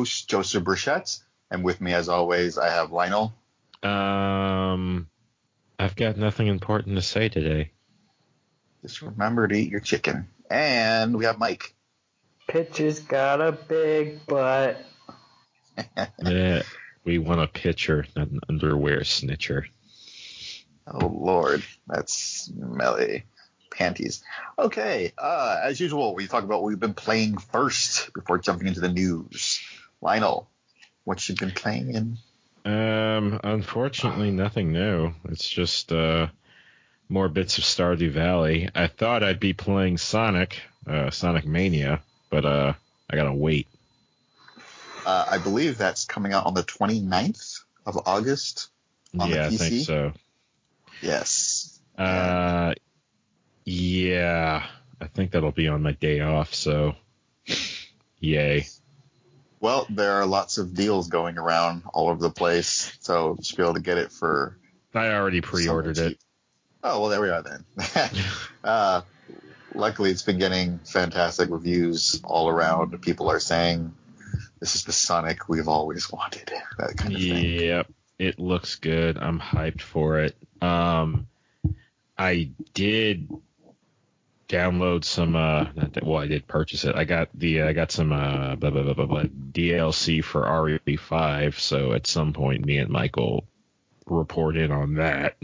host, Joseph Burchett. And with me, as always, I have Lionel. Um, I've got nothing important to say today. Just remember to eat your chicken. And we have Mike. Pitcher's got a big butt. yeah, we want a pitcher, not an underwear snitcher. Oh Lord, that's smelly panties. Okay, uh, as usual, we talk about what we've been playing first before jumping into the news. Lionel, what you've been playing in? Um, unfortunately, nothing new. It's just uh, more bits of Stardew Valley. I thought I'd be playing Sonic, uh, Sonic Mania, but uh, I gotta wait. Uh, I believe that's coming out on the 29th of August. on yeah, I think so. Yes. Uh, yeah, I think that'll be on my day off. So, yay. Well, there are lots of deals going around all over the place, so you should be able to get it for. I already pre-ordered it. Oh well, there we are then. uh, luckily, it's been getting fantastic reviews all around. People are saying this is the Sonic we've always wanted. That kind of thing. Yep, it looks good. I'm hyped for it. Um, I did download some. Uh, well, I did purchase it. I got the I got some uh, blah, blah, blah, blah, DLC for RE5. So at some point, me and Michael report in on that.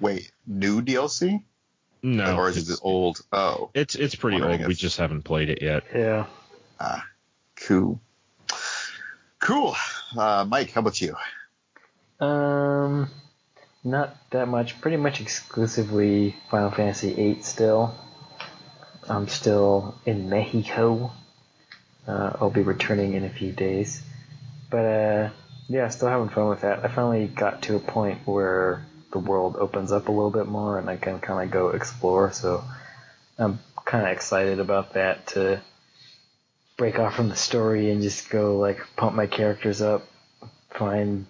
Wait, new DLC? No, or is it old? Oh, it's it's pretty old. We just haven't played it yet. Yeah. Ah, cool. Cool. Uh, Mike, how about you? Um, not that much. Pretty much exclusively Final Fantasy VIII still. I'm still in Mexico. Uh, I'll be returning in a few days. But uh, yeah, still having fun with that. I finally got to a point where the world opens up a little bit more and I can kind of go explore. So I'm kind of excited about that to break off from the story and just go like pump my characters up, find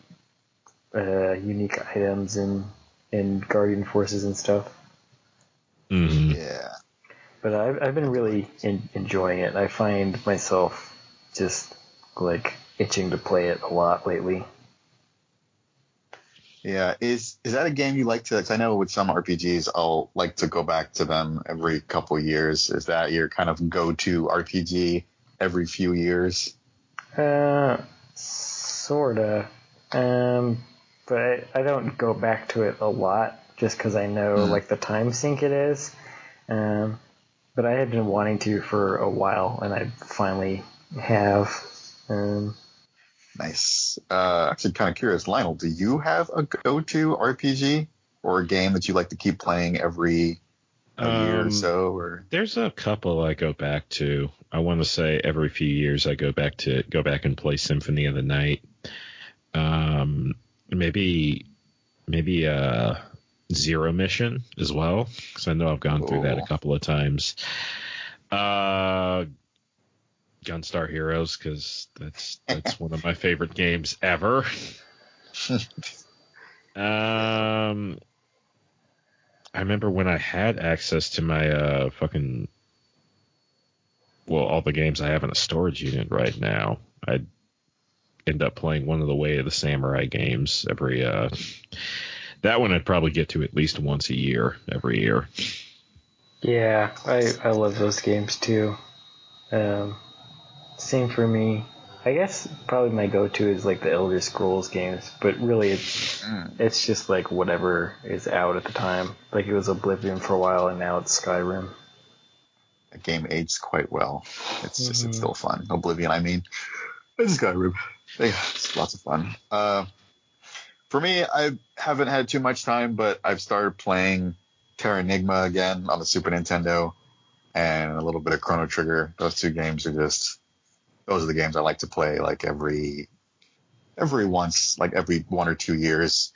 uh, unique items and and guardian forces and stuff. Mm-hmm. Yeah. But I've I've been really in, enjoying it. I find myself just like itching to play it a lot lately. Yeah, is is that a game you like to? Cause I know with some RPGs, I'll like to go back to them every couple years. Is that your kind of go-to RPG every few years? Uh, sorta. Um, but I, I don't go back to it a lot just because I know mm. like the time sink it is. Um, but I had been wanting to for a while, and I finally have. Um, nice. Uh, actually, kind of curious, Lionel, do you have a go-to RPG or a game that you like to keep playing every um, year or um, so? Or there's a couple I go back to. I want to say every few years I go back to go back and play Symphony of the Night. Um, maybe maybe a zero mission as well because I know I've gone through that a couple of times. Uh, Gunstar Heroes because that's that's one of my favorite games ever. um, I remember when I had access to my uh fucking well all the games I have in a storage unit right now. I'd end up playing one of the Way of the Samurai games every. Uh, that one I'd probably get to at least once a year every year. Yeah, I I love those games too. Um, same for me. I guess probably my go-to is like the Elder Scrolls games, but really it's mm. it's just like whatever is out at the time. Like it was Oblivion for a while, and now it's Skyrim. The game aged quite well. It's just mm-hmm. it's still fun. Oblivion, I mean, it's Skyrim yeah, it's lots of fun. Uh, for me, I haven't had too much time, but I've started playing Terranigma again on the Super Nintendo and a little bit of Chrono Trigger. Those two games are just those are the games I like to play like every every once, like every one or two years.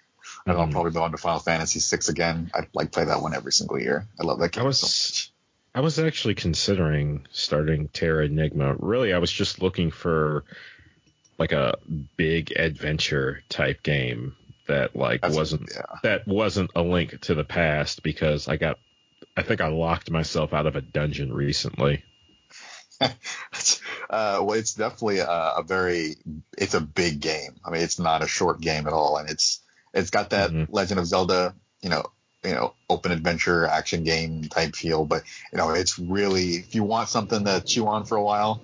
I'll probably go on to Final Fantasy VI again. I like play that one every single year. I love that game I was, so much. I was actually considering starting Terranigma. Really, I was just looking for like a big adventure type game that like That's, wasn't yeah. that wasn't a link to the past because I got I think I locked myself out of a dungeon recently. Uh, well, it's definitely a, a, very, it's a big game. I mean, it's not a short game at all, and it's it's got that mm-hmm. Legend of Zelda, you know, you know, open adventure action game type feel. But you know, it's really if you want something to chew on for a while,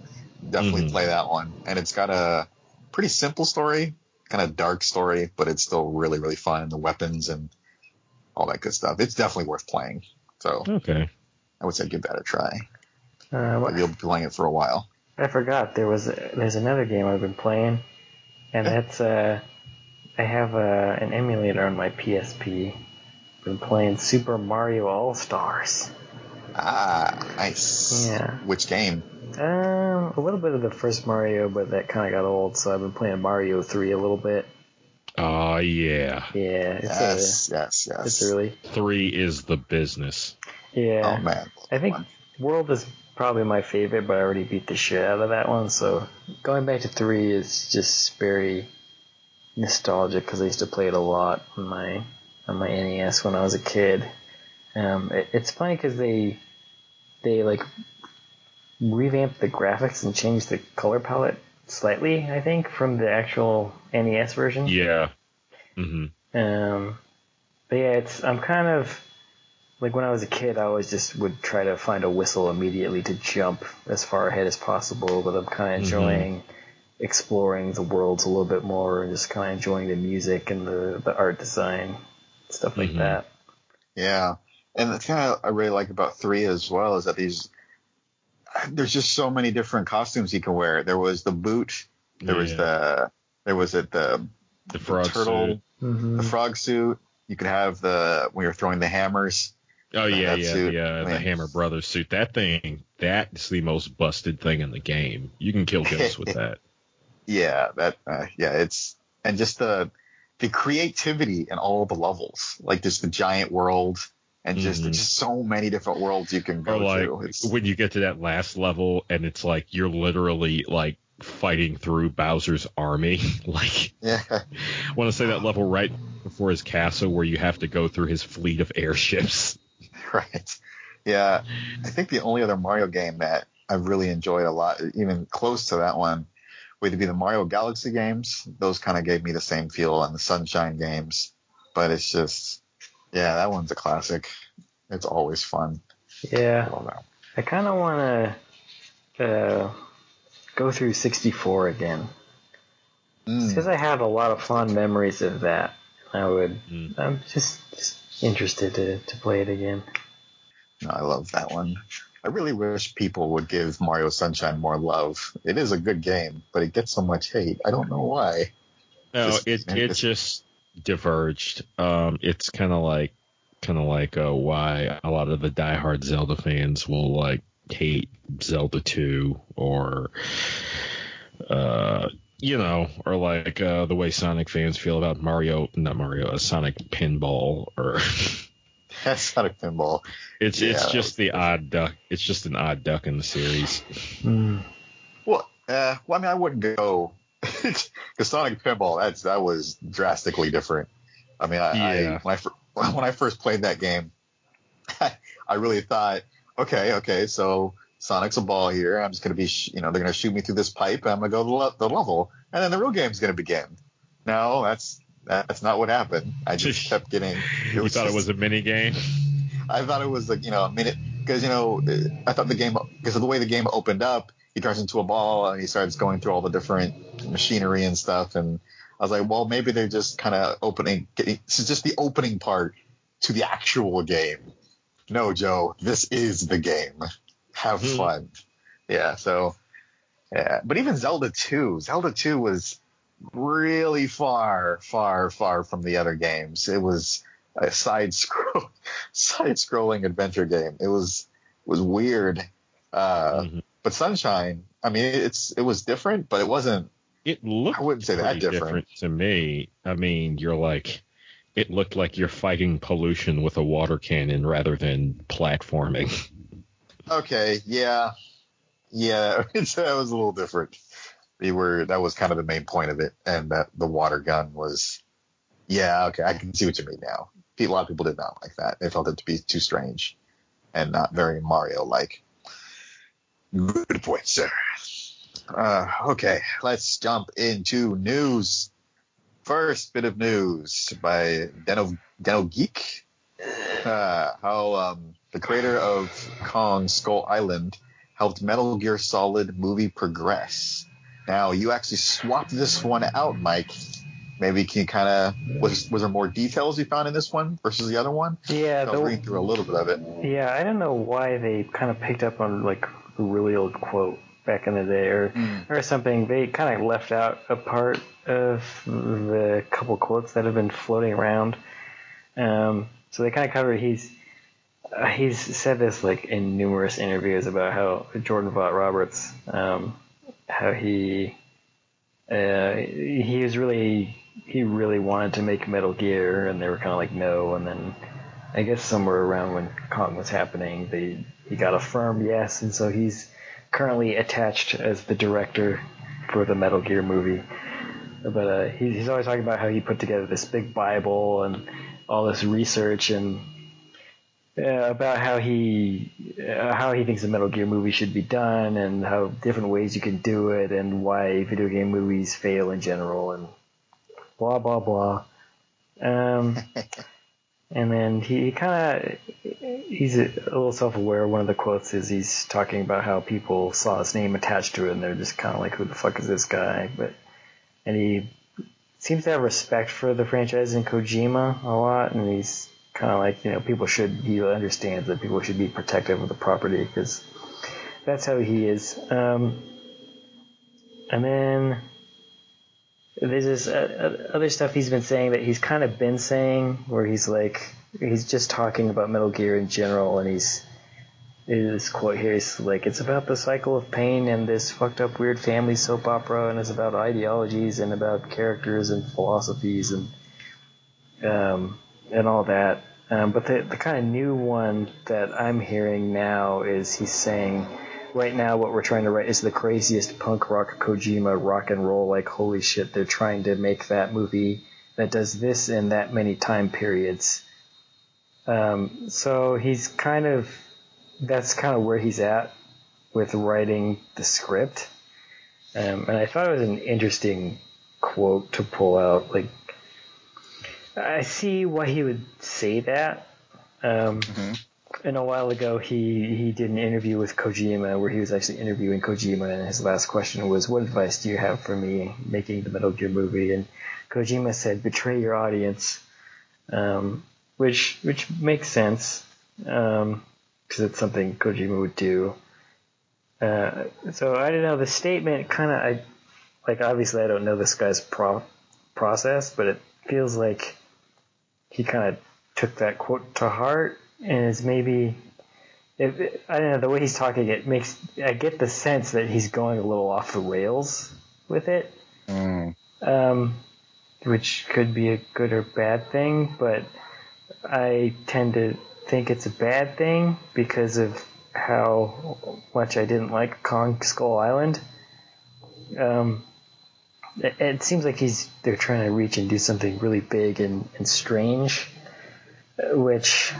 definitely mm-hmm. play that one. And it's got a pretty simple story, kind of dark story, but it's still really really fun. And the weapons and all that good stuff. It's definitely worth playing. So okay, I would say give that a try. Uh, but you'll be playing it for a while. I forgot there was a, there's another game I've been playing, and that's uh I have uh, an emulator on my PSP. Been playing Super Mario All Stars. Ah, nice. Yeah. Which game? Um, a little bit of the first Mario, but that kind of got old, so I've been playing Mario 3 a little bit. Oh, yeah. Yeah. It's yes, a, yes, yes. It's really. Three is the business. Yeah. Oh, man. I think World is probably my favorite, but I already beat the shit out of that one. So going back to three is just very nostalgic because I used to play it a lot on my on my NES when I was a kid. Um, it, it's funny because they they like revamped the graphics and changed the color palette slightly. I think from the actual NES version. Yeah. Mm-hmm. Um, but yeah, it's I'm kind of like when I was a kid, I always just would try to find a whistle immediately to jump as far ahead as possible. But I'm kind of mm-hmm. enjoying mm-hmm. exploring the worlds a little bit more and just kind of enjoying the music and the the art design stuff like mm-hmm. that. Yeah, and the thing I really like about three as well is that these there's just so many different costumes you can wear. There was the boot, there yeah. was the there was it the the frog the turtle, suit. Mm-hmm. the frog suit. You could have the when you're throwing the hammers. Oh yeah, yeah, suit. the, uh, the Hammer Brothers suit. That thing, that's the most busted thing in the game. You can kill ghosts with that. Yeah, that, uh, yeah, it's and just the the creativity in all the levels, like just the giant world and just mm-hmm. just so many different worlds you can go like, to. It's, when you get to that last level and it's like you're literally like fighting through Bowser's army. like, yeah, I want to say that level right before his castle where you have to go through his fleet of airships. Right. Yeah, I think the only other Mario game that I've really enjoyed a lot, even close to that one, would be the Mario Galaxy games. Those kind of gave me the same feel, and the Sunshine games. But it's just, yeah, that one's a classic. It's always fun. Yeah. I, I kind of want to uh, go through 64 again. Because mm. I have a lot of fond memories of that. I would. Mm. I'm just, just interested to, to play it again. No, I love that one. I really wish people would give Mario Sunshine more love. It is a good game, but it gets so much hate. I don't know why. No, just, it it just diverged. Um, it's kind of like kind of like uh, why a lot of the diehard Zelda fans will like hate Zelda 2 or uh you know, or like uh, the way Sonic fans feel about Mario, not Mario, a Sonic Spinball, or Sonic Spinball. It's yeah, it's just the odd duck. It's just an odd duck in the series. Mm. Well, uh, well, I mean, I wouldn't go because Sonic Spinball. That's that was drastically different. I mean, I, yeah. I when I when I first played that game, I really thought, okay, okay, so Sonic's a ball here. I'm just going to be, sh- you know, they're going to shoot me through this pipe. I'm going to go the, le- the level, and then the real game's going to begin. No, that's that's not what happened. I just kept getting. you thought just, it was a mini game. I thought it was like you know a minute because you know I thought the game because of the way the game opened up, he turns into a ball and he starts going through all the different machinery and stuff, and I was like, well, maybe they're just kind of opening. Getting, this is just the opening part to the actual game. No, Joe, this is the game have mm-hmm. fun. Yeah, so yeah, but even Zelda 2, Zelda 2 was really far, far, far from the other games. It was a side scroll, side scrolling adventure game. It was was weird. Uh, mm-hmm. But Sunshine, I mean, it's it was different, but it wasn't. It looked. I wouldn't say that different. different to me. I mean, you're like, it looked like you're fighting pollution with a water cannon rather than platforming. Okay, yeah, yeah, that was a little different. We were that was kind of the main point of it, and that the water gun was, yeah, okay, I can see what you mean now. A lot of people did not like that. They felt it to be too strange and not very Mario like. Good point, sir. Uh, okay, let's jump into news. First bit of news by Den of, Deno Geek. Uh, how um, the creator of Kong Skull Island helped Metal Gear Solid movie progress. Now, you actually swapped this one out, Mike. Maybe can you kind of was was there more details you found in this one versus the other one? Yeah, I'll read through a little bit of it. Yeah, I don't know why they kind of picked up on like really old quote back in the day or mm. or something. They kind of left out a part of the couple quotes that have been floating around. Um, so they kind of covered he's uh, he's said this like in numerous interviews about how Jordan Vogt Roberts, um, how he uh, he was really he really wanted to make Metal Gear, and they were kind of like no. And then I guess somewhere around when Kong was happening, they he got a firm yes, and so he's currently attached as the director for the Metal Gear movie. But uh, he, he's always talking about how he put together this big Bible and all this research and uh, about how he uh, how he thinks the Metal Gear movie should be done and how different ways you can do it and why video game movies fail in general and blah blah blah. Um, and then he, kind of he's a, a little self-aware. One of the quotes is he's talking about how people saw his name attached to it and they're just kind of like, "Who the fuck is this guy?" But and he seems to have respect for the franchise and Kojima a lot, and he's kind of like you know people should he understands that people should be protective of the property because that's how he is. Um, and then there's this uh, other stuff he's been saying that he's kind of been saying where he's like he's just talking about Metal Gear in general and he's this quote here is like it's about the cycle of pain and this fucked up weird family soap opera and it's about ideologies and about characters and philosophies and um, and all that. Um, but the, the kind of new one that I'm hearing now is he's saying right now what we're trying to write is the craziest punk rock Kojima rock and roll. Like holy shit, they're trying to make that movie that does this in that many time periods. Um, so he's kind of that's kind of where he's at with writing the script. Um, and I thought it was an interesting quote to pull out. Like, I see why he would say that. Um, mm-hmm and a while ago he he did an interview with Kojima where he was actually interviewing Kojima and his last question was what advice do you have for me making the Metal Gear movie? And Kojima said betray your audience um, which which makes sense because um, it's something Kojima would do. Uh, so I don't know the statement kind of I like obviously I don't know this guy's pro- process but it feels like he kind of took that quote to heart and it's maybe if, I don't know the way he's talking. It makes I get the sense that he's going a little off the rails with it, mm. um, which could be a good or bad thing. But I tend to think it's a bad thing because of how much I didn't like Kong Skull Island. Um, it, it seems like he's they're trying to reach and do something really big and, and strange, which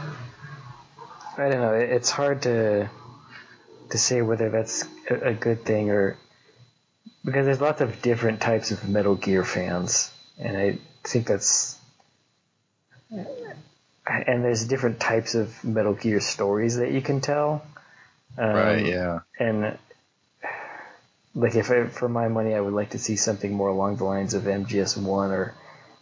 I don't know. It's hard to to say whether that's a, good thing or because there's lots of different types of Metal Gear fans, and I think that's and there's different types of Metal Gear stories that you can tell. Um, right. Yeah. And like if I, for my money, I would like to see something more along the lines of MGS One or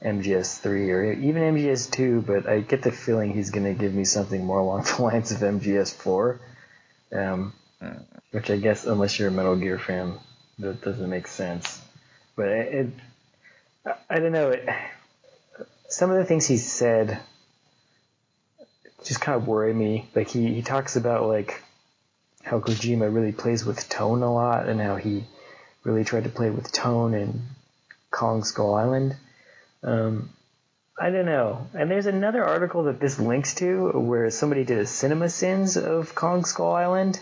MGS3 or even MGS2, but I get the feeling he's going to give me something more along the lines of MGS4. Um, which I guess, unless you're a Metal Gear fan, that doesn't make sense. But it, it I don't know. It, some of the things he said just kind of worry me. Like he, he talks about like how Kojima really plays with tone a lot and how he really tried to play with tone in Kong Skull Island. Um, I don't know. And there's another article that this links to where somebody did a Cinema Sins of Kong Skull Island.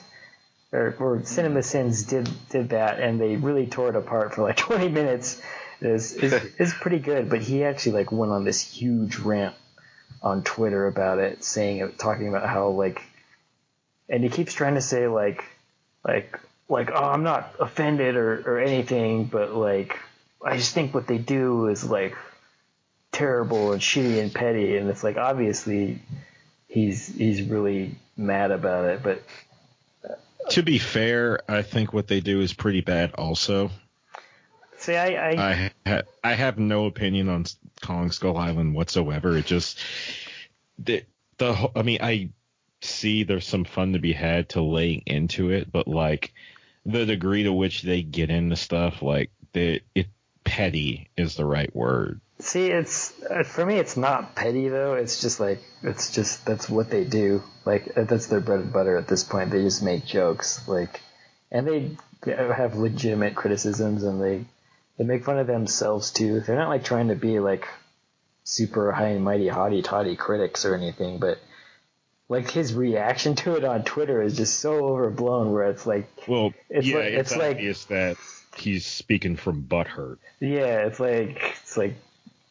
Or, or Cinema Sins did did that, and they really tore it apart for like 20 minutes. It's, it's, it's pretty good, but he actually like went on this huge rant on Twitter about it, saying talking about how like, and he keeps trying to say like, like like oh I'm not offended or or anything, but like I just think what they do is like terrible and shitty and petty, and it's like obviously he's he's really mad about it, but uh, To be fair, I think what they do is pretty bad. Also, see I I, I ha- I have no opinion on Kong Skull Island whatsoever. It just the the whole- I mean I see there's some fun to be had to laying into it, but like the degree to which they get into stuff, like the it petty is the right word. See it's uh, for me it's not petty though. It's just like it's just that's what they do. Like uh, that's their bread and butter at this point. They just make jokes like, and they have legitimate criticisms and they they make fun of themselves too. They're not like trying to be like super high and mighty hotty toddy critics or anything, but like his reaction to it on Twitter is just so overblown where it's like Well, It's yeah, like- it's, it's like- obvious that he's speaking from butthurt. yeah, it's like it's like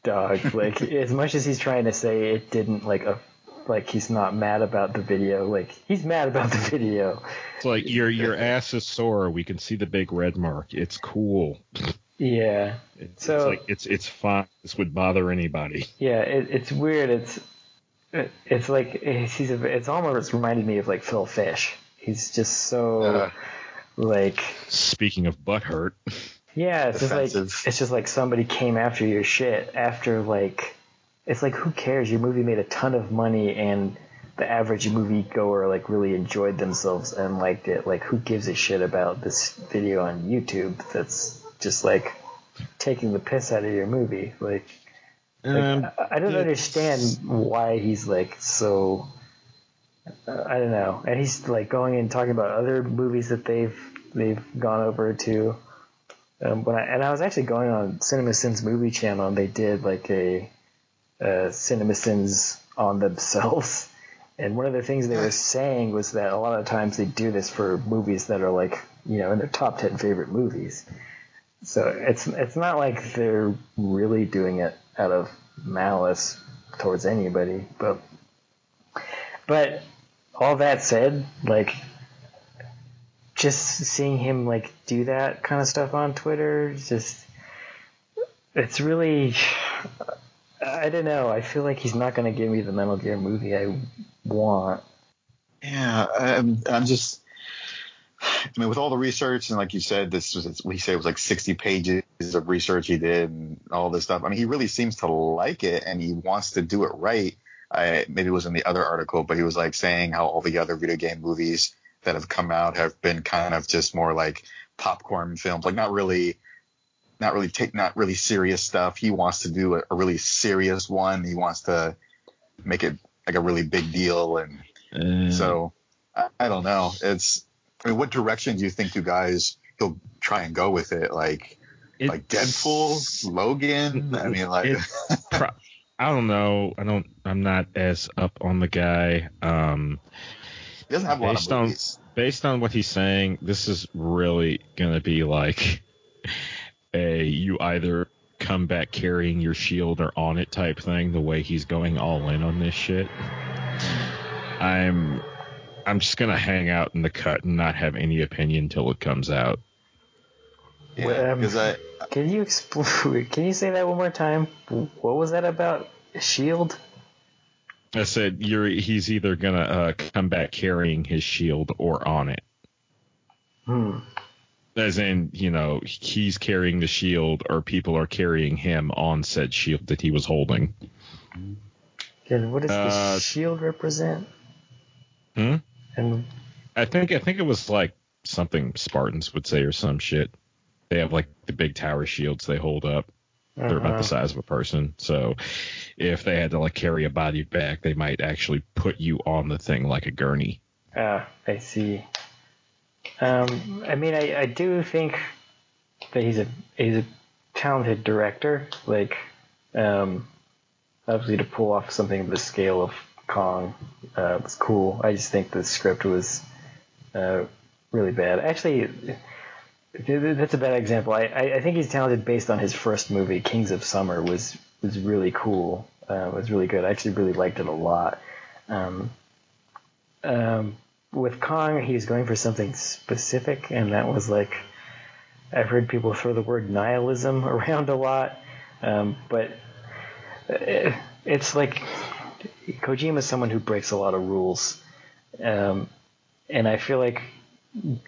dog. Like as much as he's trying to say it didn't like a like he's not mad about the video, like he's mad about the video. It's like your your ass is sore. We can see the big red mark. It's cool. Yeah. It's, So- it's like it's it's fine. This would bother anybody. Yeah, it, it's weird. It's it, it's like he's a, it's almost reminded me of like Phil Fish. He's just so Uh. like Speaking of butthurt, yeah, it's just like it's just like somebody came after your shit after like it's like who cares? Your movie made a ton of money and the average movie goer like really enjoyed themselves and liked it. Like who gives a shit about this video on YouTube that's just like taking the piss out of your movie? Like like, um, I I don't understand why he's like so. Uh, I don't know, and he's like going and talking about other movies that they've they've gone over to. Um, when I and I was actually going on CinemaSins movie channel, and they did like a, uh CinemaSins on themselves. And one of the things they were saying was that a lot of times they do this for movies that are like you know in their top ten favorite movies. So it's it's not like they're really doing it out of malice towards anybody, but but all that said, like just seeing him like do that kind of stuff on Twitter, just it's really I don't know. I feel like he's not going to give me the Metal Gear movie I want. Yeah, I'm, I'm just. I mean, with all the research and like you said, this was we say it was like 60 pages of research he did and all this stuff. I mean, he really seems to like it and he wants to do it right. I maybe it was in the other article, but he was like saying how all the other video game movies that have come out have been kind of just more like popcorn films, like not really, not really take not really serious stuff. He wants to do a, a really serious one. He wants to make it like a really big deal and uh, so I, I don't know. It's I mean, what direction do you think you guys he'll try and go with it? Like it- like Deadpool, Logan. I mean, like pro- I don't know. I don't. I'm not as up on the guy. Um, he doesn't have a lot based of on based on what he's saying, this is really gonna be like a you either come back carrying your shield or on it type thing. The way he's going all in on this shit, I'm I'm just gonna hang out in the cut and not have any opinion till it comes out. Yeah, Um, because I Can you explain? Can you say that one more time? What was that about? Shield? I said you're he's either gonna uh, come back carrying his shield or on it. Hmm. As in, you know, he's carrying the shield or people are carrying him on said shield that he was holding. And what does Uh, the shield represent? Hmm? And I think I think it was like something Spartans would say or some shit. They have like the big tower shields they hold up. They're about uh-huh. the size of a person. So if they had to like carry a body back, they might actually put you on the thing like a gurney. Ah, I see. Um, I mean, I, I do think that he's a he's a talented director. Like, um, obviously to pull off something of the scale of Kong uh, was cool. I just think the script was uh, really bad. Actually, that's a bad example. I, I, think he's talented based on his first movie, Kings of Summer, was was really cool. Uh, was really good. I actually really liked it a lot. Um, um, with Kong, he's going for something specific, and that was like I've heard people throw the word nihilism around a lot, um, but it, uh, it's like Kojima is someone who breaks a lot of rules, um, and I feel like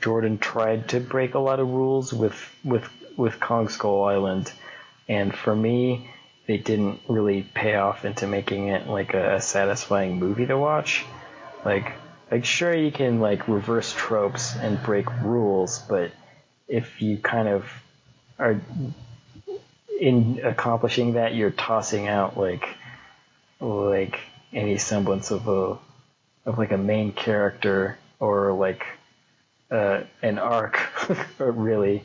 Jordan tried to break a lot of rules with with with Kong Skull Island, and for me, they didn't really pay off into making it like a, satisfying movie to watch. Like, like sure you can like reverse tropes and break rules, but if you kind of are in accomplishing that, you're tossing out like like any semblance of a of like a main character or like uh, an arc, really,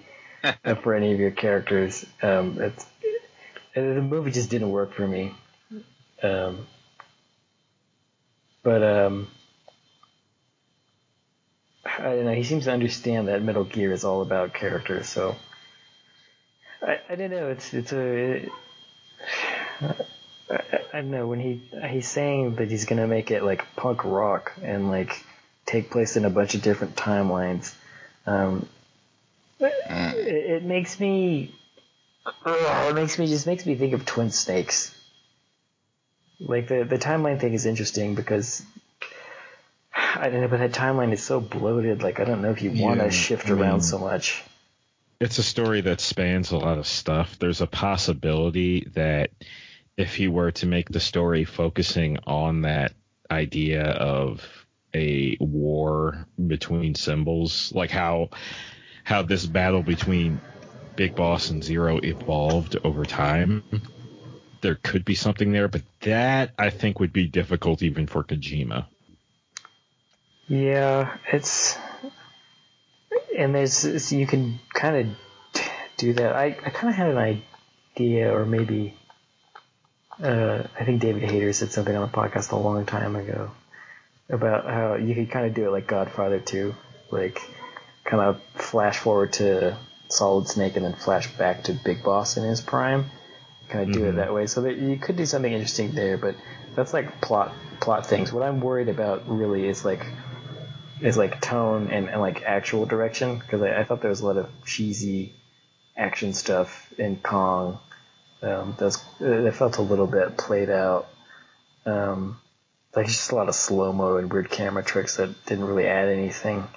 for any of your characters. Um, it's the movie just didn't work for me. Um, but um, I don't know. He seems to understand that Metal Gear is all about characters. So I, I don't know. It's it's a. It, I, I don't know when he he's saying that he's gonna make it like punk rock and like take place in a bunch of different timelines. Um, it, it makes me uh, it makes me just makes me think of Twin Snakes. Like the the timeline thing is interesting because I don't know, but that timeline is so bloated. Like I don't know if you want to shift I around so much. It's a story that spans a lot of stuff. There's a possibility that if he were to make the story focusing on that idea of a war between symbols, like how how this battle between Big Boss and Zero evolved over time. There could be something there, but that I think would be difficult even for Kojima. Yeah, it's and there's you can kind of do that. I, I kind of had an idea, or maybe uh, I think David Hayter said something on the podcast a long time ago about how you could kind of do it like Godfather 2, like kind of flash forward to Solid Snake and then flash back to Big Boss in his prime. Kind of do mm-hmm. it that way. So that you could do something interesting there, but that's like plot plot things. What I'm worried about really is like is like tone and, and like actual direction because I, I, thought there was a lot of cheesy action stuff in Kong. Um, that's it felt a little bit played out. Um, like just a lot of slow mo and weird camera tricks that didn't really add anything.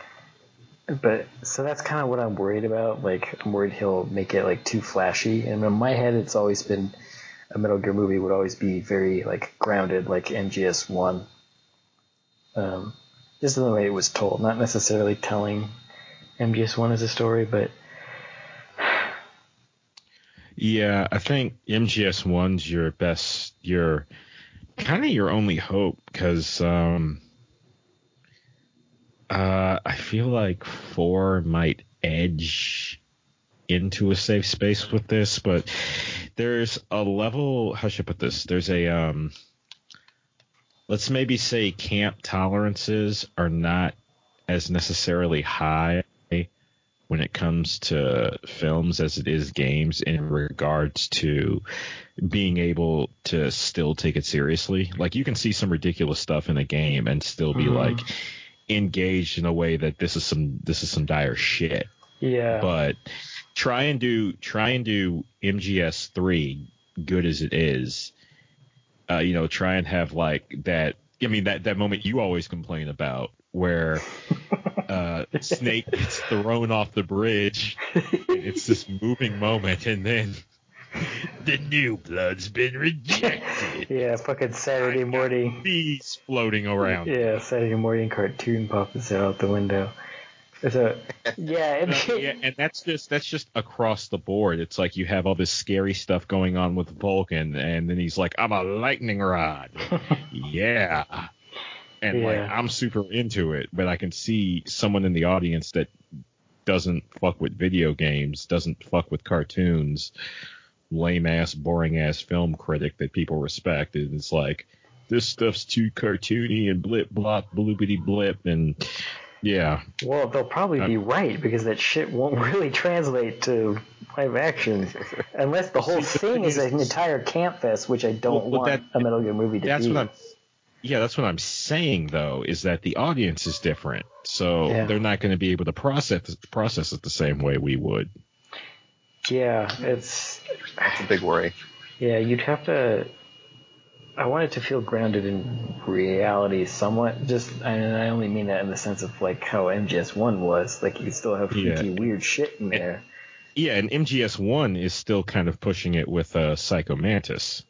But so that's kind of what I'm worried about. Like I'm worried he'll make it like too flashy. And in my head, it's always been a Metal Gear movie would always be very like grounded, like MGS One. Um, just in the way it was told, not necessarily telling MGS One as a story, but yeah, I think MGS One's your best, your kind of your only hope because um, uh, I feel like four might edge into a safe space with this, but there's a level. How should I put this? There's a um, let's maybe say camp tolerances are not as necessarily high when it comes to films as it is games in regards to being able to still take it seriously. Like you can see some ridiculous stuff in a game and still be mm. like engaged in a way that this is some this is some dire shit. Yeah. But try and do try and do MGS three good as it is. Uh, you know, try and have like that. I mean that that moment you always complain about where uh, Snake gets thrown off the bridge. it's this moving moment, and then the new blood's been rejected. Yeah, fucking Saturday morning. Bees floating around. Yeah, Saturday morning cartoon pops out the window. So, yeah, yeah, and that's just that's just across the board. It's like you have all this scary stuff going on with Vulcan, and then he's like, "I'm a lightning rod." yeah, and yeah. like I'm super into it, but I can see someone in the audience that doesn't fuck with video games, doesn't fuck with cartoons, lame ass, boring ass film critic that people respect. And it's like, this stuff's too cartoony and blip, blop, bloopity blip. And yeah. Well, they'll probably be uh, right because that shit won't really translate to live action unless the whole See, thing is an entire camp fest, which I don't well, want that, a Metal Gear movie to that's be. What I'm, yeah, that's what I'm saying though, is that the audience is different, so Yeah. they're not going to be able to process process it the same way we would. Yeah, it's That's a big worry. yeah. You'd have to. I want it to feel grounded in reality somewhat. Just, and I only mean that in the sense of like how MGS One was. Like you still have Yeah. freaky weird shit in there. Yeah, and MGS One is still kind of pushing it with uh, Psycho Mantis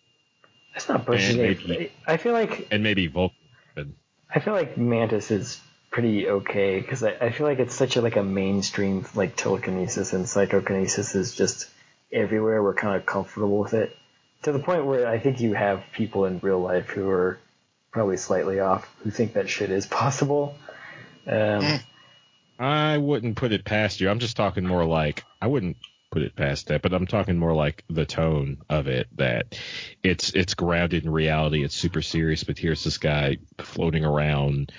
It's not pushing And it. maybe- I feel like and maybe Vulcan. I feel like Mantis is pretty okay because I, I feel like it's such a like a mainstream like telekinesis and psychokinesis is just everywhere. We're kind of comfortable with it to the point where I think you have people in real life who are probably slightly off who think that shit is possible. Um, I wouldn't put it past you. I'm just talking more like I wouldn't put it past that, but I'm talking more like the tone of it that it's it's grounded in reality. It's super serious, but here's this guy floating around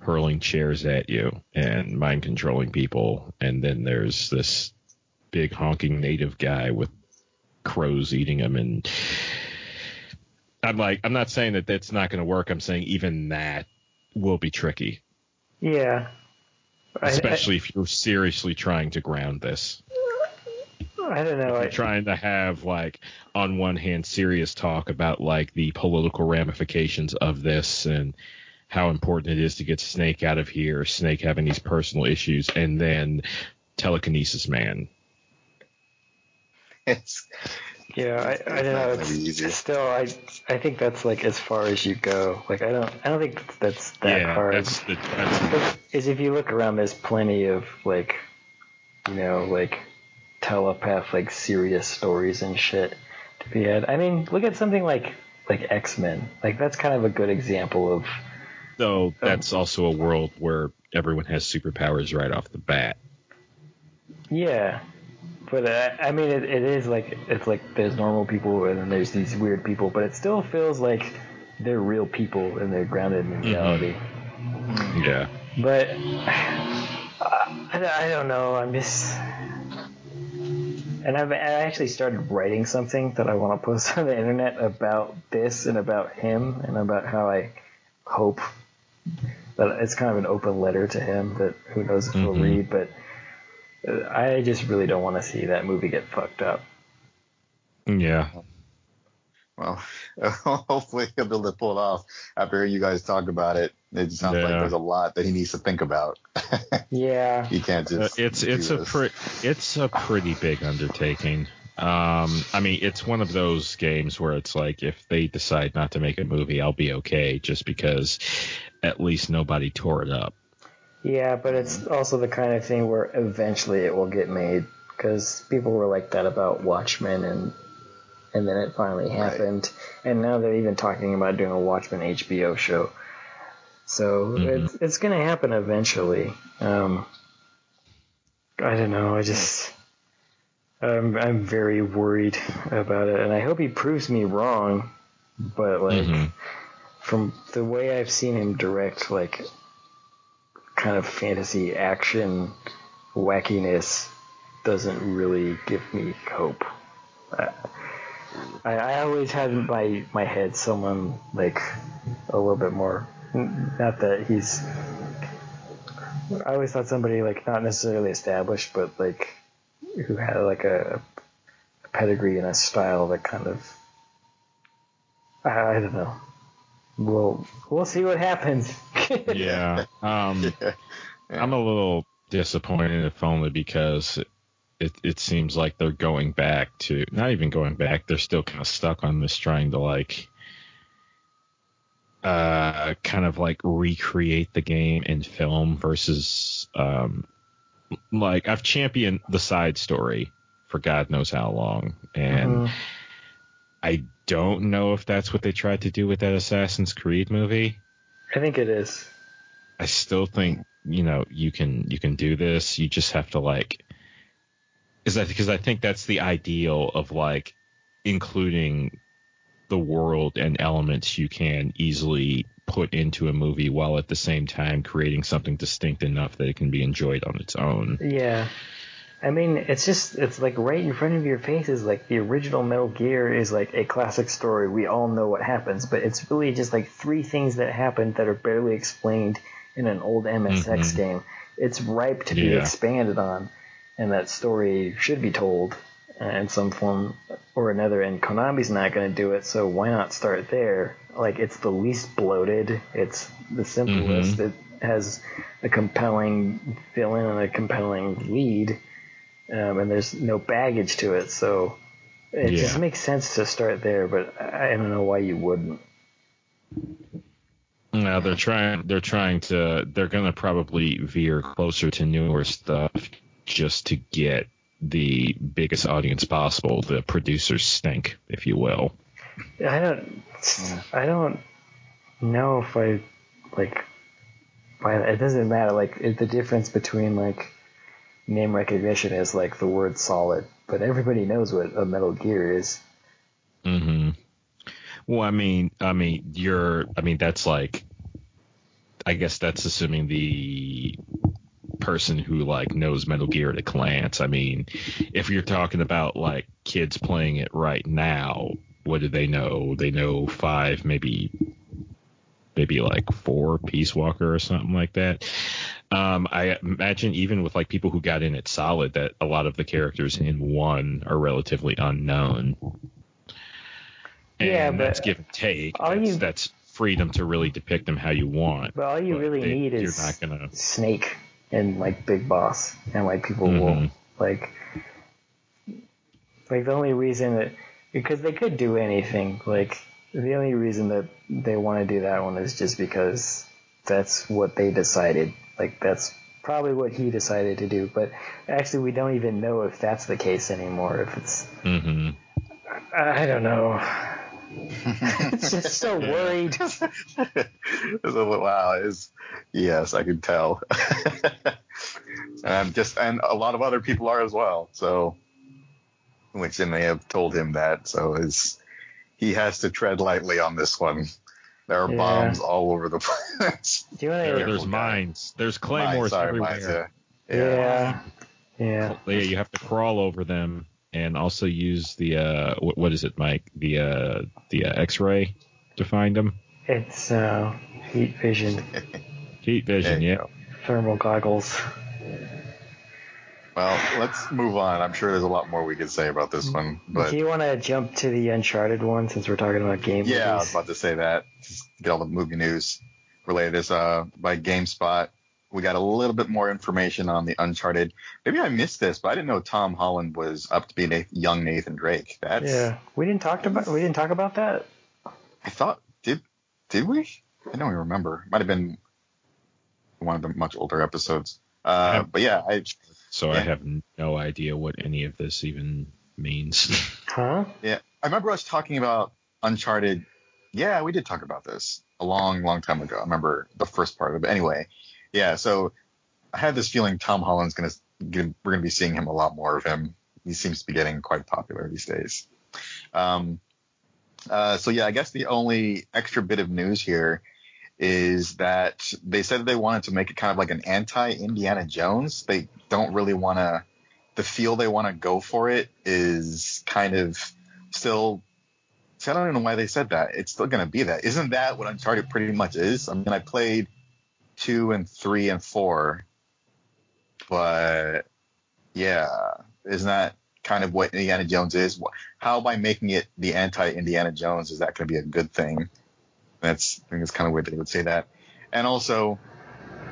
hurling chairs at you and mind controlling people and then there's this big honking native guy with crows eating him and I'm like I'm not saying that that's not going to work. I'm saying even that will be tricky yeah. I- I- especially if you're seriously trying to ground this. I, don't know. If I, trying to have like on one hand serious talk about like the political ramifications of this and how important it is to get Snake out of here, Snake having these personal issues, and then telekinesis man. It's Yeah, I, I don't know. gonna be easy. It's still, I I think that's like as far as you go. Like I don't I don't think that's that yeah, hard. that's the that's Is if you look around, there's plenty of like, you know, like telepath, like serious stories and shit to be had. I mean, look at something like like X Men. Like that's kind of a good example of though that's also a world where everyone has superpowers right off the bat. yeah. But uh, I mean, it, it is like it's like there's normal people and then there's these weird people, but it still feels like they're real people and they're grounded in reality. Yeah. But I, I don't know. I'm just, and I've I actually started writing something that I want to post on the internet about this and about him and about how I hope that it's kind of an open letter to him that who knows if he'll Mhm. read, but uh, I just really don't want to see that movie get fucked up. Yeah. Well, hopefully he'll be able to pull it off after hearing you guys talk about it. It sounds like there's a lot that he needs to think about. Yeah, he can't Uh, just. it's do it's a this. pre- it's a pretty big undertaking. Um, I mean, it's one of those games where it's like if they decide not to make a movie, I'll be okay, just because at least nobody tore it up. Yeah, but it's also the kind of thing where eventually it will get made because people were like that about Watchmen and and then it finally happened and now they're even talking about doing a Watchmen HBO show. So Mhm. it's it's gonna happen eventually. Um, I don't know. I just I'm I'm very worried about it, and I hope he proves me wrong. But like Mhm. from the way I've seen him direct, like kind of fantasy action wackiness doesn't really give me hope. I, I, I always had in my my head someone like a little bit more. Not that he's. I always thought somebody like not necessarily established, but like who had like a, a pedigree and a style that kind of. I, I don't know. We'll we'll see what happens. Yeah. Um, Yeah. I'm a little disappointed, if only because it it seems like they're going back to not even going back. They're still kind of stuck on this, trying to like, uh, kind of like recreate the game in film versus, um, like I've championed the side story for God knows how long, and Mhm. I don't know if that's what they tried to do with that Assassin's Creed movie. I think it is. I still think you know you can you can do this. You just have to like is that because I think that's the ideal of like including the world and elements you can easily put into a movie while at the same time creating something distinct enough that it can be enjoyed on its own. Yeah. I mean, it's just it's like right in front of your faces. Like the original Metal Gear is like a classic story. We all know what happens, but it's really just like three things that happened that are barely explained in an old MSX Mhm. game. It's ripe to be expanded on, and that story should be told in some form or another. And Konami's not going to do it, so why not start there? Like it's the least bloated. It's the simplest. It has a compelling villain and a compelling lead, um, and there's no baggage to it. So it just makes sense to start there. But I I don't know why you wouldn't. No, they're trying. They're trying to. They're gonna probably veer closer to newer stuff just to get the biggest audience possible. The producers stink, if you will. I don't. I don't know if I like. Why it doesn't matter. Like it, the difference between like name recognition is like the word solid, but everybody knows what a Metal Gear is. hmm Well, I mean, I mean, you're. I mean, that's like. I guess that's assuming the person who like knows Metal Gear at a glance. I mean, if you're talking about like kids playing it right now, what do they know? They know five, maybe, maybe like four Peace Walker or something like that. Um, I imagine even with like people who got in it solid, that a lot of the characters in one are relatively unknown. And Yeah, but that's give and take. That's, you- that's freedom to really depict them how you want. But all you But really they- need is you're not gonna. Snake and like Big Boss, and like people will Mhm. like. Like the only reason that because they could do anything. Like the only reason that they want to do that one is just because that's what they decided. Like that's probably what he decided to do. But actually, we don't even know if that's the case anymore. If it's mm-hmm. I don't know. it's just so worried. wow, is yes, I can tell. and just and a lot of other people are as well. So, which they may have told him that. So his he has to tread lightly on this one. There are Yeah. bombs all over the place. Do There, there's guy. mines. There's Mines, claymores sorry, everywhere. mines, yeah. Yeah. Yeah. Yeah, you have to crawl over them and also use the uh, what, what is it, Mike? The uh, the uh, X-ray to find them. It's uh, heat vision, Heat vision, yeah. go. thermal goggles. Well, let's move on. I'm sure there's a lot more we could say about this one, but Do you want to jump to the Uncharted one since we're talking about game Yeah, I was about to say that. Just get all the movie news related. This uh, by GameSpot, we got a little bit more information on the Uncharted. Maybe I missed this, but I didn't know Tom Holland was up to be Nathan, young Nathan Drake. That's Yeah, we didn't talk about we didn't talk about that. I thought did did we? I don't even remember. Might have been one of the much older episodes. Uh, Yeah. but yeah, I So I have no idea what any of this even means. Huh? Yeah, I remember us talking about Uncharted. Yeah, we did talk about this a long, long time ago. I remember the first part of it. But anyway, yeah. So I had this feeling Tom Holland's gonna we're gonna be seeing him a lot more of him. He seems to be getting quite popular these days. Um, uh, so yeah, I guess the only extra bit of news here is that they said they wanted to make it kind of like an anti-Indiana Jones. They don't really want to. The feel they want to go for it is kind of still. I don't even know why they said that. It's still going to be that. Isn't that what Uncharted pretty much is? I mean, I played two and three and four, but yeah, isn't that kind of what Indiana Jones is? How by making it the anti-Indiana Jones is that going to be a good thing? That's I think it's kind of weird that they would say that. And also,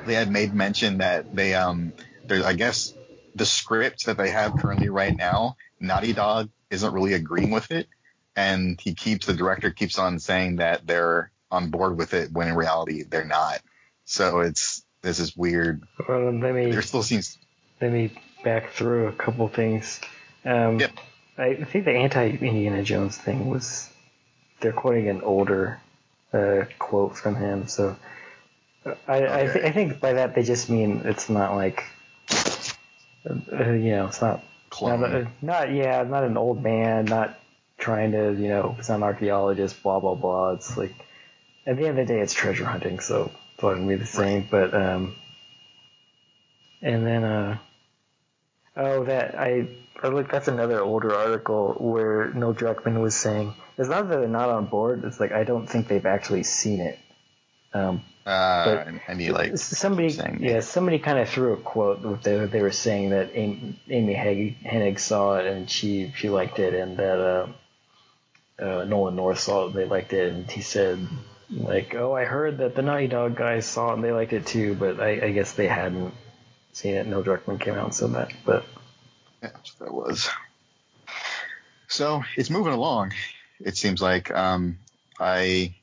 they had made mention that they um, there's I guess the script that they have currently right now, Naughty Dog isn't really agreeing with it, and he keeps the director keeps on saying that they're on board with it when in reality they're not. So it's this is weird. Well, let me There still seems let me back through a couple things. Um, Yep. I think the anti-Indiana Jones thing was they're quoting an older uh, quote from him. So I I, th- I think by that they just mean it's not like uh, you know it's not clone. not, uh, not yeah not an old man not trying to you know it's not an archaeologist blah blah blah. It's like at the end of the day it's treasure hunting, so to be the same. But um, and then uh. Oh, that I, I look. That's another older article where Neil Druckmann was saying it's not that they're not on board. It's like I don't think they've actually seen it. Um, Uh, But and, you like somebody, yeah, somebody kind of threw a quote. That they, they were saying that Amy, Amy Hennig saw it and she she liked it, and that uh, uh, Nolan North saw it, and they liked it, and he said like, oh, I heard that the Naughty Dog guys saw it and they liked it too, but I, I guess they hadn't seen it. Neil Druckmann came out and said that, but Yeah, that's what that was. So it's moving along. It seems like um, I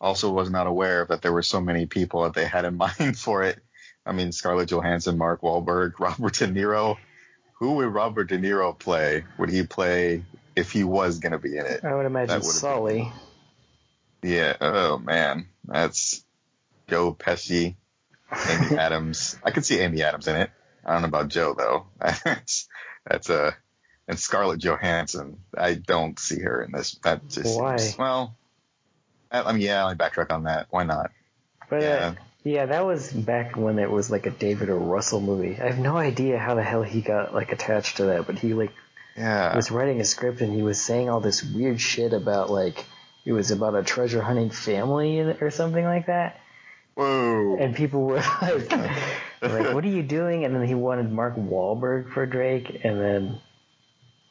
also was not aware that there were so many people that they had in mind for it. I mean, Scarlett Johansson, Mark Wahlberg, Robert De Niro. Who would Robert De Niro play? Would he play if he was going to be in it? I would imagine would've been- Sully. Yeah. Oh man, that's Joe Pesci, Amy Adams. I could see Amy Adams in it. I don't know about Joe though. That's that's a and Scarlett Johansson. I don't see her in this. That just Why? seems, well. I, I mean, yeah, I backtrack on that. Why not? But Yeah. uh, yeah, that was back when it was like a David O. Russell movie. I have no idea how the hell he got like attached to that, but he like Yeah. was writing a script and he was saying all this weird shit about like it was about a treasure hunting family or something like that. Whoa. And people were like, like, what are you doing? And then he wanted Mark Wahlberg for Drake, and then,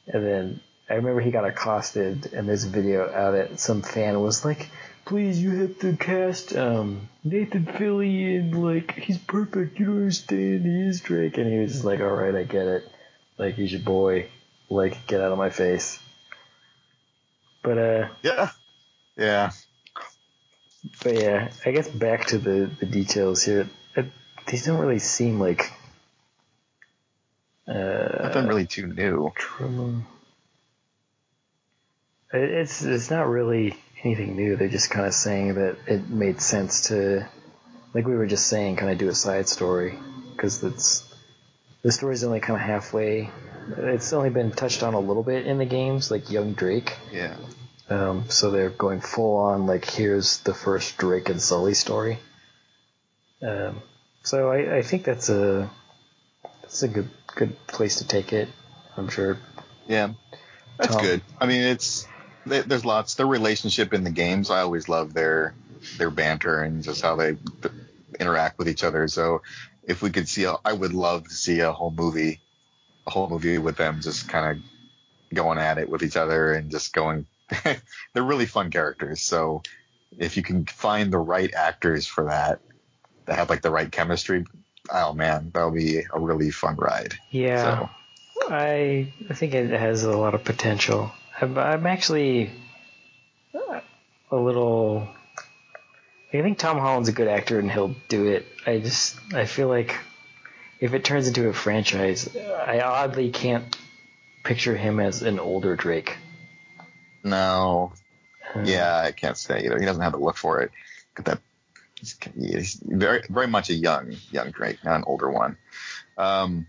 and then I remember he got accosted, and there's a video out it. some fan was like, please, you have to cast um, Nathan Fillion, like he's perfect. You don't understand. He is Drake, and he was just like, all right, I get it. Like he's your boy. Like get out of my face. But uh, yeah. Yeah. But yeah, I guess back to the, the details here. It, these don't really seem like. Uh, Nothing really too new. It, it's it's not really anything new. They're just kind of saying that it made sense to, like we were just saying, kind of do a side story because it's the story's only kind of halfway. It's only been touched on a little bit in the games, like Young Drake. Yeah. Um, so they're going full on like here's the first Drake and Sully story. Um, so I, I think that's a that's a good good place to take it. I'm sure. Yeah, that's Tom. good. I mean, it's there- there's lots. Their relationship in the games, I always love their their banter and just how they interact with each other. So if we could see, a, I would love to see a whole movie, a whole movie with them just kind of going at it with each other and just going. they're really fun characters. So if you can find the right actors for that, that have like the right chemistry, oh man, that'll be a really fun ride. Yeah, So I I think it has a lot of potential. I'm, I'm actually uh, a little. I think Tom Holland's a good actor and he'll do it. I just I feel like if it turns into a franchise, I oddly can't picture him as an older Drake. No, Yeah, I can't say either. He doesn't have to look for it. But that he's, very very much a young young Drake, not an older one. Um,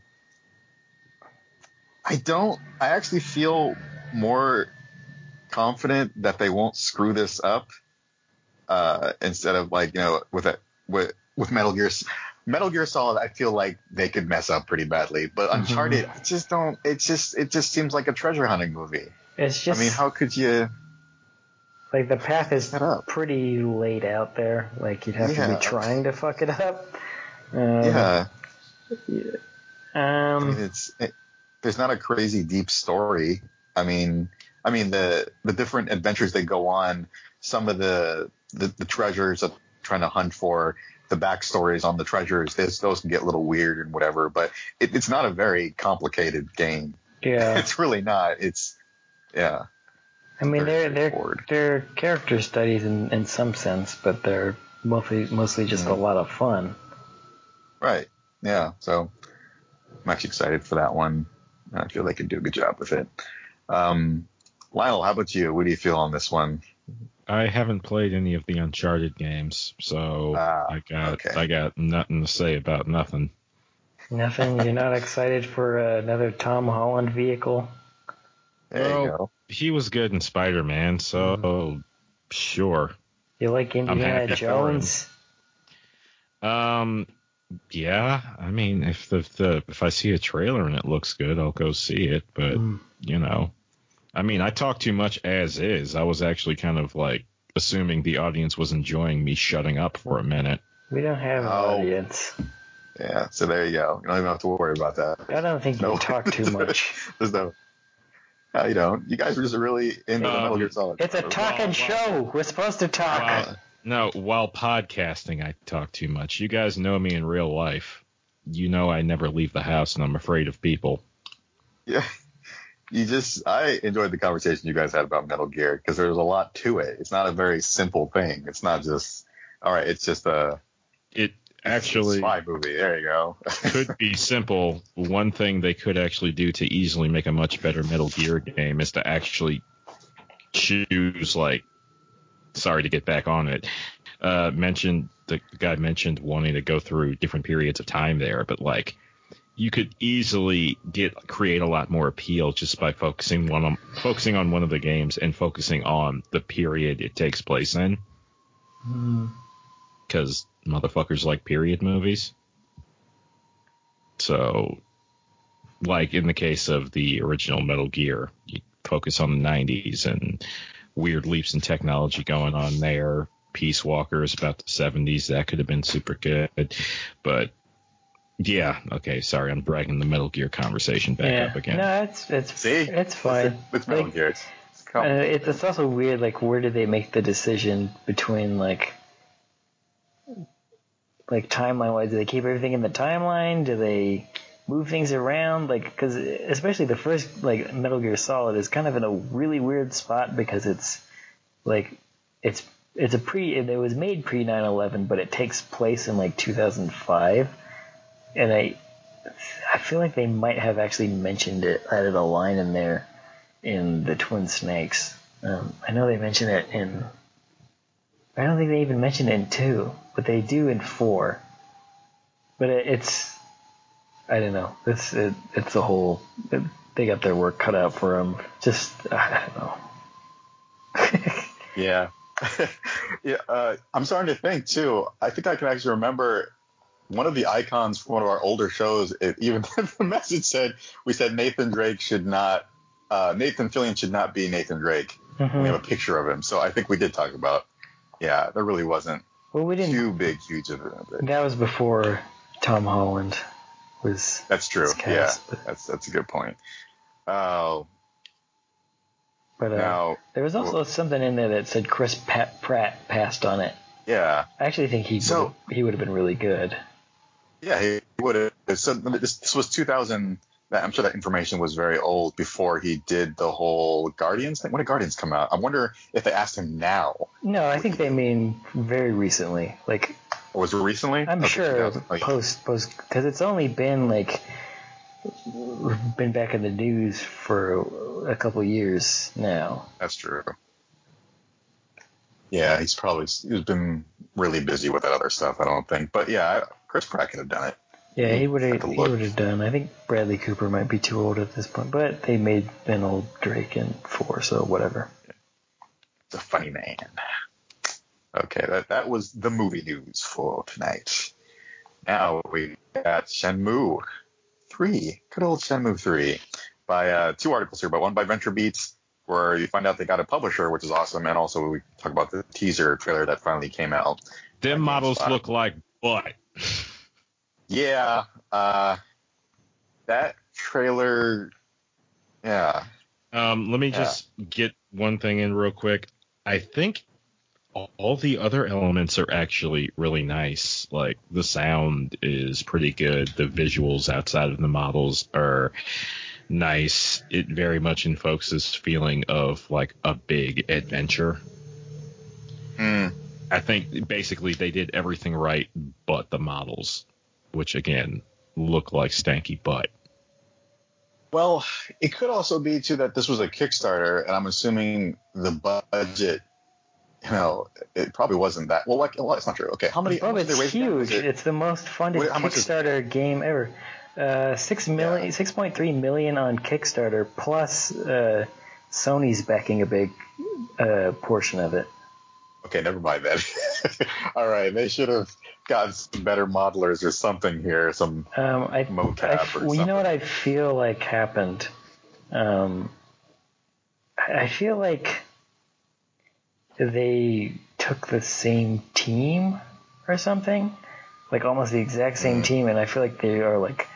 I don't. I actually feel more confident that they won't screw this up. Uh, instead of like you know with a, with with Metal Gear Metal Gear Solid, I feel like they could mess up pretty badly. But Mhm. Uncharted, I just don't. It just it just seems like a treasure hunting movie. It's just I mean, how could you? like the path is pretty laid out there. Like you'd have to be trying to fuck it up. Um, Yeah. Um. I mean, it's it, there's not a crazy deep story. I mean, I mean the the different adventures they go on, some of the the, the treasures that they're trying to hunt for, the backstories on the treasures, this, those can get a little weird and whatever. But it, it's not a very complicated game. Yeah. It's really not. It's yeah. I mean, they're they're straightforward. they're character studies in in some sense, but they're mostly mostly just a Mhm. lot of fun. Right. Yeah. So I'm actually excited for that one. I feel they can do a good job with it. Um, Lyle, how about you? What do you feel on this one? I haven't played any of the Uncharted games, so Ah, I got okay. I got nothing to say about nothing. Nothing. You're not excited for uh, another Tom Holland vehicle? There you go. He was good in Spider Man, so sure. You like Indiana happy for him. Jones? Um, yeah, I mean, if the, the if I see a trailer and it looks good, I'll go see it. But Mm. you know, I mean, I talk too much as is. I was actually kind of like assuming the audience was enjoying me shutting up for a minute. We don't have an Oh. audience. Yeah, so there you go. You don't even have to worry about that. I don't think No. you talk too much. There's no. No, you don't. You guys are just really into the Um, Metal Gear Solid. It's a talking wow. show. We're supposed to talk. Wow. No, while podcasting, I talk too much. You guys know me in real life. You know I never leave the house and I'm afraid of people. Yeah. You just, I enjoyed the conversation you guys had about Metal Gear because there's a lot to it. It's not a very simple thing. It's not just, all right, it's just a It actually spy movie. There you go. could be simple. One thing they could actually do to easily make a much better Metal Gear game is to actually choose like sorry to get back on it. Uh mentioned the guy mentioned wanting to go through different periods of time there, but like you could easily get create a lot more appeal just by focusing one on focusing on one of the games and focusing on the period it takes place in Hmm. because motherfuckers like period movies. So, like in the case of the original Metal Gear, you focus on the 90s and weird leaps in technology going on there. Peace Walker is about the 70s. That could have been super good. But, yeah, okay, sorry, I'm dragging the Metal Gear conversation back yeah. up again. No, it's it's See? it's fine. It's Metal Like, Gear. It's, it's Uh, it's, it's also weird, like, where did they make the decision between, like, like timeline wise? Do they keep everything in the timeline? Do they move things around? Like, because especially the first, like, Metal Gear Solid is kind of in a really weird spot because it's, like, it's it's a pre, it was made pre 9 11, but it takes place in, like, 2005. And I, I feel like they might have actually mentioned it, added a line in there in the Twin Snakes. Um, I know they mention it in. I don't think they even mention it in two, but they do in four. But it, it's. I don't know. It's it, it's the whole. It, they got their work cut out for them. Just I don't know. Yeah. yeah. Uh, I'm starting to think too. I think I can actually remember one of the icons from one of our older shows. It, even the message said we said Nathan Drake should not. Uh, Nathan Fillion should not be Nathan Drake. We Mhm. have a picture of him, so I think we did talk about. Yeah, there really wasn't Well, we didn't. too big, huge of it. That was before Tom Holland was. That's true. It's Yeah, but- that's that's a good point. Oh, But uh, now, there was also something in there that said Chris Pat- Pratt passed on it. yeah, I actually think he So- he would have been really good. yeah, he would have. So this, this was 2000. I'm sure that information was very old before he did the whole Guardians thing. When did Guardians come out? I wonder if they asked him now, No, I think they mean very recently. Like or was it recently? I'm Okay, sure 2000. Oh, yeah. post post because it's only been like been back in the news for a couple years now. That's true. Yeah, he's probably he's been really busy with that other stuff. I don't think, but yeah, Chris Pratt could have done it. Yeah, he would have he would have done. I think Bradley Cooper might be too old at this point, but they made an old Drake in four, so whatever. It's a funny man. Okay, that that was the movie news for tonight. Now we got Shenmue three, good old Shenmue three, by uh, two articles here, but one by Venture Beats, where you find out they got a publisher, which is awesome, and also we talk about the teaser trailer that finally came out. Them GameSpot. models look like butt. Yeah, uh, that trailer, yeah, Um, let me Yeah. just get one thing in real quick. I think all- the other elements are actually really nice. Like the sound is pretty good. The visuals outside of the models are nice. It very much invokes this feeling of like a big adventure. Mm, I think basically they did everything right but the models, which again look like stanky butt. Well, it could also be too that this was a Kickstarter, and I'm assuming the budget, you know, it probably wasn't that. Well, like, well, it's not true. Okay, how many? how Bro, much it's they raise? Was huge. it- It's the most funded Wait, how is- Kickstarter game ever. Uh, six million, Yeah. six point three million on Kickstarter, plus uh, Sony's backing a big uh, portion of it. okay, never mind that. All right, they should have got some better modelers or something here. Some Um, I, mocap I- or well, you know what. I feel like happened? Um, I feel like they took the same team or something, like almost the exact same Mm. team, and I feel like they are like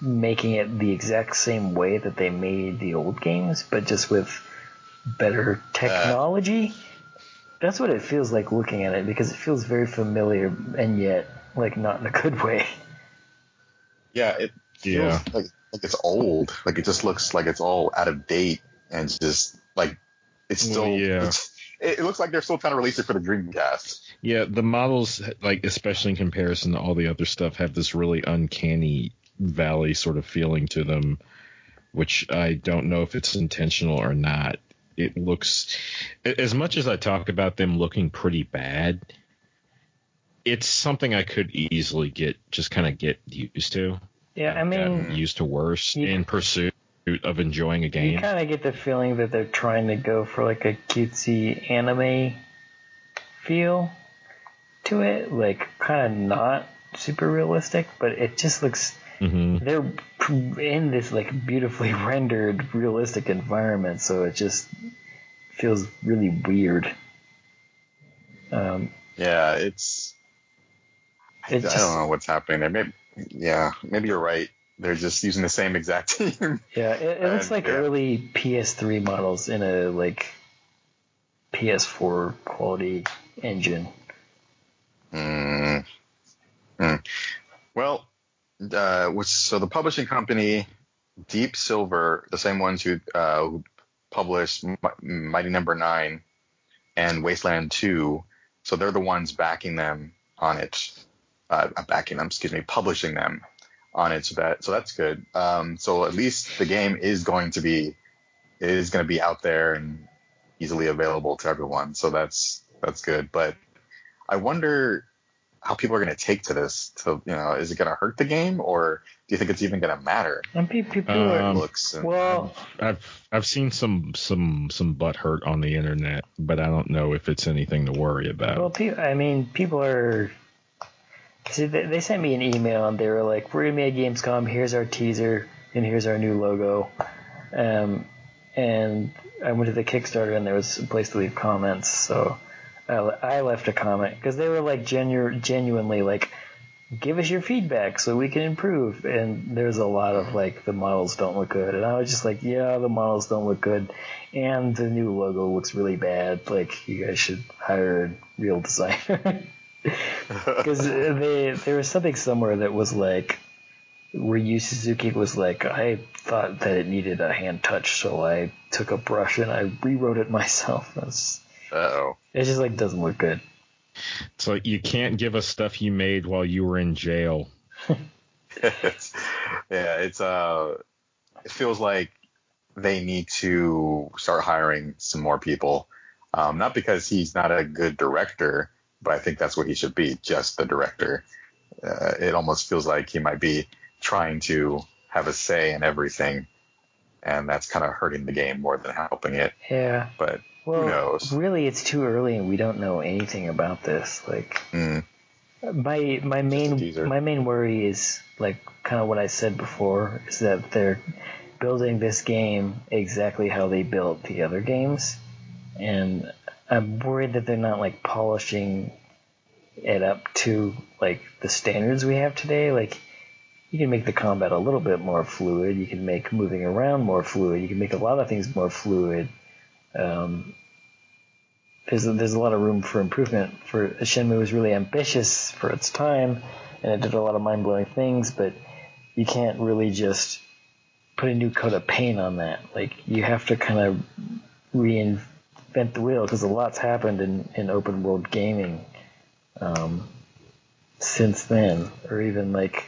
making it the exact same way that they made the old games, but just with better technology. That's what it feels like looking at it because it feels very familiar and yet like not in a good way. Yeah, it feels Yeah. like like it's old. Like it just looks like it's all out of date and just like it's Well, still. yeah. It's, it, it looks like they're still trying to release it for the Dreamcast. Yeah, the models, like especially in comparison to all the other stuff, have this really uncanny valley sort of feeling to them, which I don't know if it's intentional or not. It looks, as much as I talk about them looking pretty bad, it's something I could easily get just kind of get used to. Yeah, I mean, used to worse you- in pursuit of enjoying a game. You kind of get the feeling that they're trying to go for like a cutesy anime feel to it, like kind of not super realistic, but it just looks hmm they're in this like beautifully rendered realistic environment, so it just feels really weird. Um, Yeah, it's. I, It's I just- don't know what's happening there. Maybe, yeah, maybe you're right. They're just using the same exact team. yeah, it, it looks And, like yeah. early PS3 models in a like PS4 quality engine. Mm. Mm. Well, uh, so the publishing company, Deep Silver, the same ones who uh, who published Mi- Mighty Number Nine and Wasteland Two, so they're the ones backing them on it, uh, backing them, excuse me, publishing them on it. So that so that's good. Um, so at least the game is going to be is going to be out there and easily available to everyone. So that's that's good. But I wonder how people are going to take to this. To you know, is it going to hurt the game, or do you think it's even going to matter? And people are Um, looks. And, well. I've I've seen some some some butt hurt on the internet, but I don't know if it's anything to worry about. Well, pe- I mean, people are. See, they, they sent me an email and they were like, "We're gonna be at Gamescom. Here's our teaser, and here's our new logo." Um, and I went to the Kickstarter and there was a place to leave comments, so I, left a comment because they were like genu- genuinely like, "Give us your feedback so we can improve." And there's a lot of like, the models don't look good, and I was just like, "Yeah, the models don't look good." and the new logo looks really bad. Like you guys should hire a real designer because they there was something somewhere that was like where Yu Suzuki was like, I thought that it needed a hand touch, so I took a brush and I rewrote it myself. That's Uh oh. it just like doesn't look good. So you can't give us stuff you made while you were in jail. it's, yeah, it's uh, it feels like they need to start hiring some more people. Um, not because he's not a good director, but I think that's what he should be, just the director. Uh, it almost feels like he might be trying to have a say in everything, and that's kind of hurting the game more than helping it. Yeah. But Well, knows? really, it's too early and we don't know anything about this. Like, mm, my my main my main worry is like kind of what I said before is that they're building this game exactly how they built the other games, and I'm worried that they're not like polishing it up to like the standards we have today. Like you can make the combat a little bit more fluid. You can make moving around more fluid. You can make a lot of things more fluid. Um, there's a, there's a lot of room for improvement. For Shenmue was really ambitious for its time, and it did a lot of mind blowing things. But you can't really just put a new coat of paint on that. Like you have to kind of reinvent the wheel because a lot's happened in, in open world gaming um, since then, or even like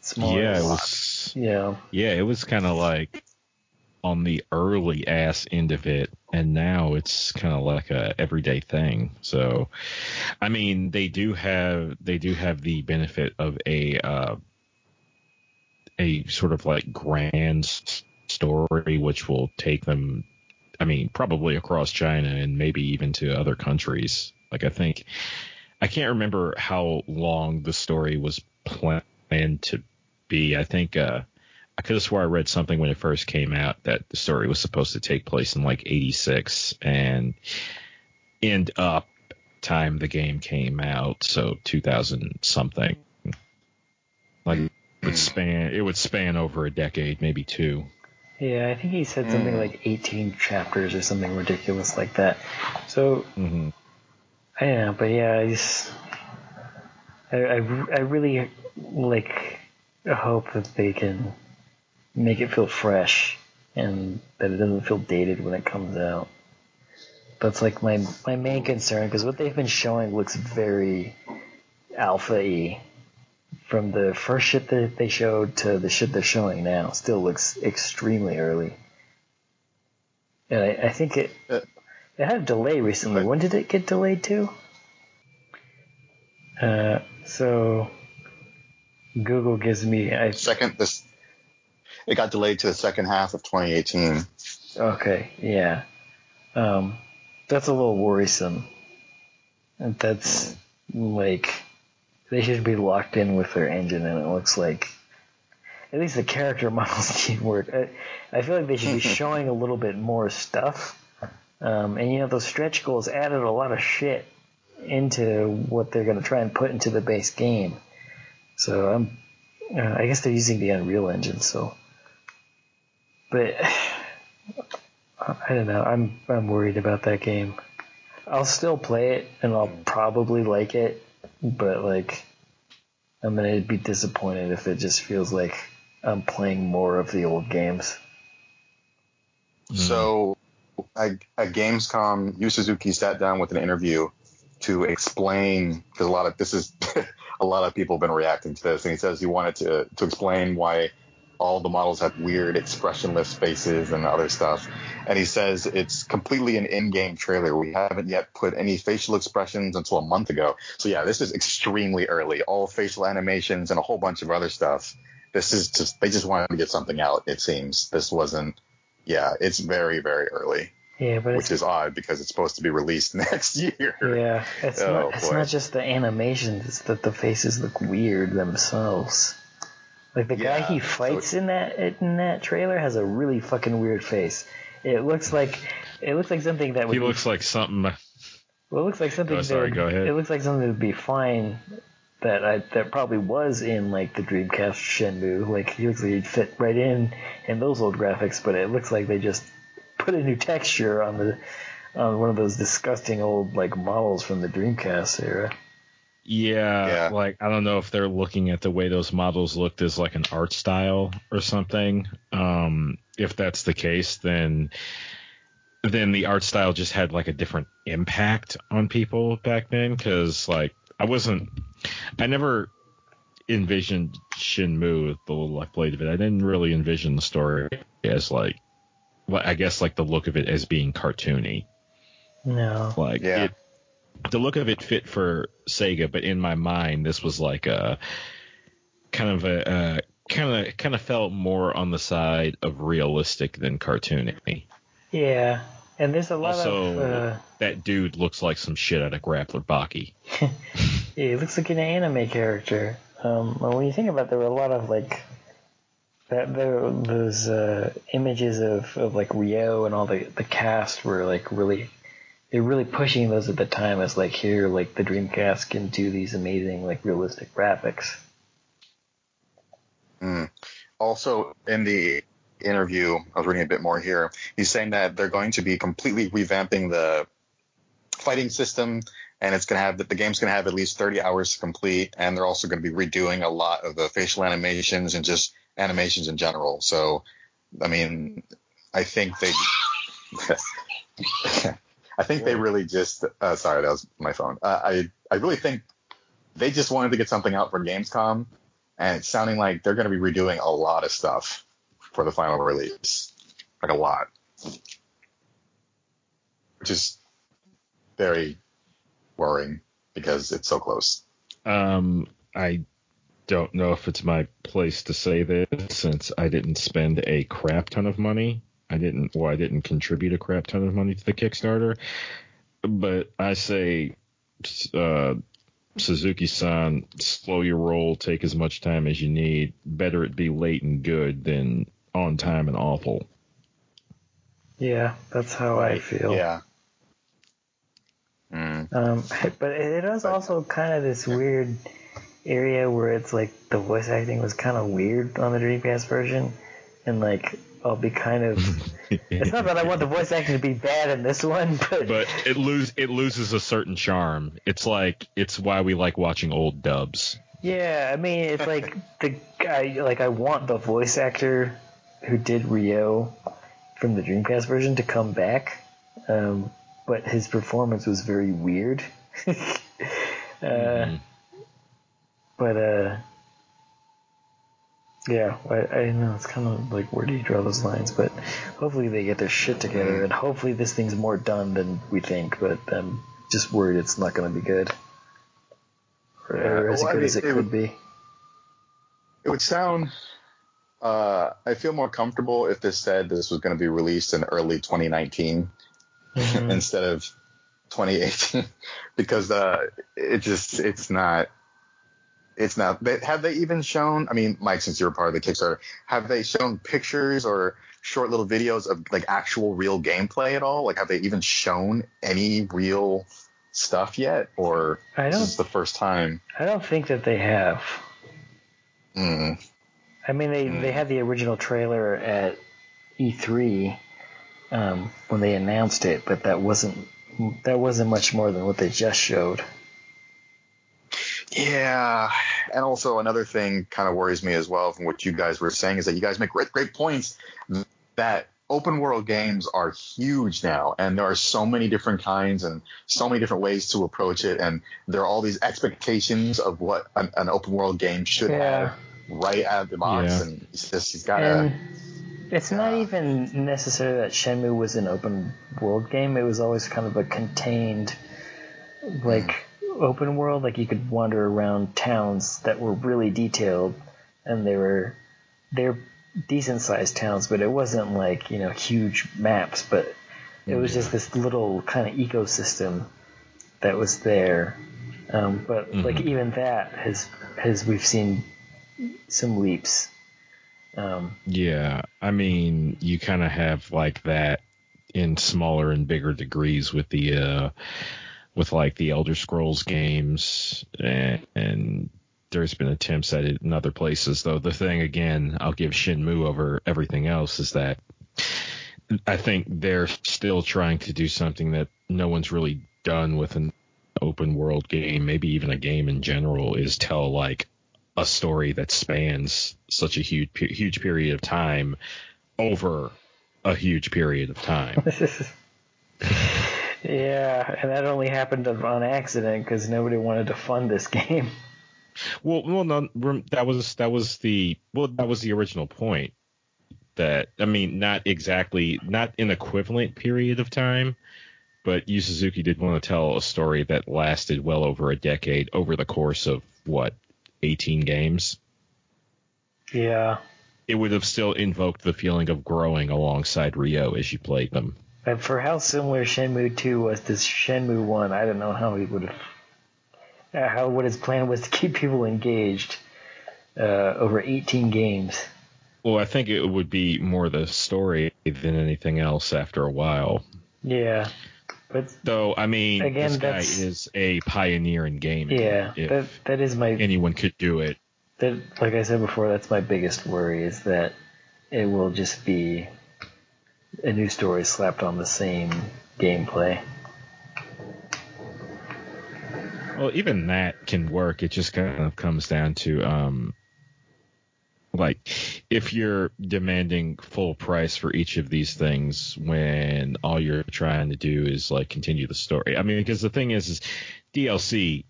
smaller. yeah, it was. you know, Yeah, it was kind of like on the early ass end of it, and now it's kind of like a everyday thing. So, I mean, they do have they do have the benefit of a uh, a sort of like grand story, which will take them. I mean, probably across China and maybe even to other countries. Like I think, I can't remember how long the story was planned to be. I think uh, I could have swore I read something when it first came out that the story was supposed to take place in like '86 and end up time the game came out, so 2000 something. Like it would span it would span over a decade, maybe two. Yeah, I think he said something Mm. like 18 chapters or something ridiculous like that. So hmm I don't know, but yeah, I just I, I, I really like hope that they can make it feel fresh and that it doesn't feel dated when it comes out. That's like my my main concern because what they've been showing looks very alpha-y. From the first shit that they showed to the shit they're showing now, still looks extremely early. And I, I think it Uh, it had a delay recently. When did it get delayed to? Uh, so Google gives me I Second, this it got delayed to the second half of 2018. okay yeah, um, that's a little worrisome. That's like they should be locked in with their engine, and it looks like at least the character models need work. I, I feel like they should be showing a little bit more stuff. Um, and you know those stretch goals added a lot of shit into what they're going to try and put into the base game. So I'm, uh, I guess they're using the Unreal Engine. So, but I don't know. I'm I'm worried about that game. I'll still play it and I'll probably like it, but like I'm gonna be disappointed if it just feels like I'm playing more of the old games. So, at, at Gamescom, Yu Suzuki sat down with an interview to explain because a lot of this is a lot of people have been reacting to this, and he says he wanted to to explain why all the models have weird expressionless faces and other stuff. And he says it's completely an in-game trailer. We haven't yet put any facial expressions until a month ago. So yeah, this is extremely early. All facial animations and a whole bunch of other stuff. This is just they just wanted to get something out. It seems this wasn't. Yeah, it's very very early, Yeah, but which is odd because it's supposed to be released next year. yeah, it's Oh, not it's not just the animations; it's that the faces look weird themselves. Like the guy Yeah, he so fights in that in that trailer has a really fucking weird face. It looks like it looks like something that would He be looks like something. Uh, well, it looks like something. Oh, sorry, that, go ahead. It looks like something that would be fine. That I that probably was in like the Dreamcast Shenmue. Like he looks like he'd fit right in in those old graphics, but it looks like they just put a new texture on the on one of those disgusting old like models from the Dreamcast era. Yeah, Yeah. like I don't know if they're looking at the way those models looked as like an art style or something. Um, if that's the case, then then the art style just had like a different impact on people back then. Because like I wasn't, I never envisioned Shenmue with the little I played of it. I didn't really envision the story as like, well, I guess like the look of it as being cartoony. No. Like Yeah. it, the look of it fit for Sega, but in my mind, this was like a kind of a kind of kind of felt more on the side of realistic than cartoony. Yeah, and there's a lot Also, of. Uh, that dude looks like some shit out of Grappler Baki. yeah, he looks like an anime character. Um, well, when you think about, it, there were a lot of like that. There those uh, images of, of like Ryo and all the the cast were like really. They're really pushing those at the time as like here, like the Dreamcast can do these amazing like realistic graphics. Mm. Also, in the interview, I was reading a bit more here. He's saying that they're going to be completely revamping the fighting system, and it's going to have that the game's going to have at least 30 hours to complete, and they're also going to be redoing a lot of the facial animations and just animations in general. So, I mean, I think they. I think they really just. Uh, sorry, that was my phone. Uh, I I really think they just wanted to get something out for Gamescom, and it's sounding like they're going to be redoing a lot of stuff for the final release, like a lot, which is very worrying because it's so close. Um, I don't know if it's my place to say this since I didn't spend a crap ton of money. I didn't, well, I didn't contribute a crap ton of money to the Kickstarter, but I say, uh, Suzuki-san, slow your roll, take as much time as you need. Better it be late and good than on time and awful. Yeah, that's how I feel. Yeah. Mm. Um, but it is also kind of this weird area where it's like the voice acting was kind of weird on the Dreamcast version, and like I'll be kind of. it's not that I want the voice acting to be bad in this one, but but it lose it loses a certain charm. It's like it's why we like watching old dubs. Yeah, I mean it's like the guy like I want the voice actor who did Ryo from the Dreamcast version to come back, um, but his performance was very weird. uh, mm-hmm. But uh, yeah, I, I know it's kind of like where do you draw those lines? But hopefully they get their shit together, and hopefully this thing's more done than we think. But I'm just worried it's not going to be good, or, yeah, or as well, good I mean, as it, it could would, be. It would sound. Uh, I feel more comfortable if this said this was going to be released in early 2019 mm-hmm. instead of 2018 because uh, it just it's not it's not. They, have they even shown? I mean, Mike, since you're part of the Kickstarter, have they shown pictures or short little videos of like actual real gameplay at all? Like, have they even shown any real stuff yet, or I don't, this is the first time? I don't think that they have. Mm. I mean, they mm. they had the original trailer at E3 um, when they announced it, but that wasn't that wasn't much more than what they just showed. Yeah, and also another thing kind of worries me as well from what you guys were saying is that you guys make great great points that open world games are huge now and there are so many different kinds and so many different ways to approach it and there are all these expectations of what an, an open world game should yeah. have right out of the box yeah. and it's just he's got to it's yeah. not even necessary that Shenmue was an open world game it was always kind of a contained like mm open world. Like you could wander around towns that were really detailed, and they were they're decent sized towns, but it wasn't like you know huge maps. But it was just this little kind of ecosystem that was there. Um, but mm-hmm. like even that has has we've seen some leaps. Um, yeah, I mean, you kind of have like that in smaller and bigger degrees with the uh, with like the Elder Scrolls games and, and there's been attempts at it in other places. Though the thing again, I'll give Shenmue over everything else is that I think they're still trying to do something that no one's really done with an open world game, maybe even a game in general, is tell like a story that spans such a huge huge period of time over a huge period of time. Yeah, and that only happened on accident because nobody wanted to fund this game. Well, well, no, that was that was the well, that was the original point. That I mean, not exactly, not an equivalent period of time, but Yu Suzuki did want to tell a story that lasted well over a decade over the course of what, 18 games. Yeah. It would have still invoked the feeling of growing alongside Ryo as you played them. And for how similar Shenmue 2 was to Shenmue 1, I don't know how he would have. Uh, how what his plan was to keep people engaged uh, over 18 games. Well, I think it would be more the story than anything else after a while. Yeah. But though I mean, again, this guy is a pioneer in gaming. Yeah, that that is my anyone could do it. That, like I said before, that's my biggest worry is that it will just be a new story slapped on the same gameplay. Well, even that can work. It just kind of comes down to um, like if you're demanding full price for each of these things when all you're trying to do is like continue the story. I mean, because the thing is, is DLC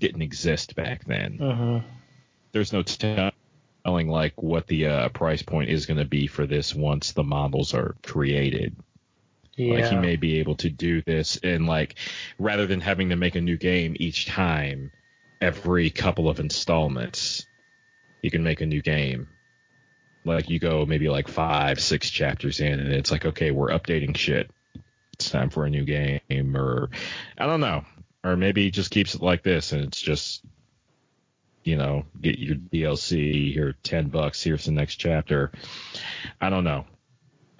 didn't exist back then. Mm-hmm. There's no knowing like what the uh, price point is going to be for this once the models are created. Yeah. Like he may be able to do this and like rather than having to make a new game each time every couple of installments, you can make a new game. Like you go maybe like five, six chapters in and it's like, okay, we're updating shit. It's time for a new game or I don't know. or maybe he just keeps it like this, and it's just, you know, get your DLC here, ten bucks. Here's the next chapter. I don't know.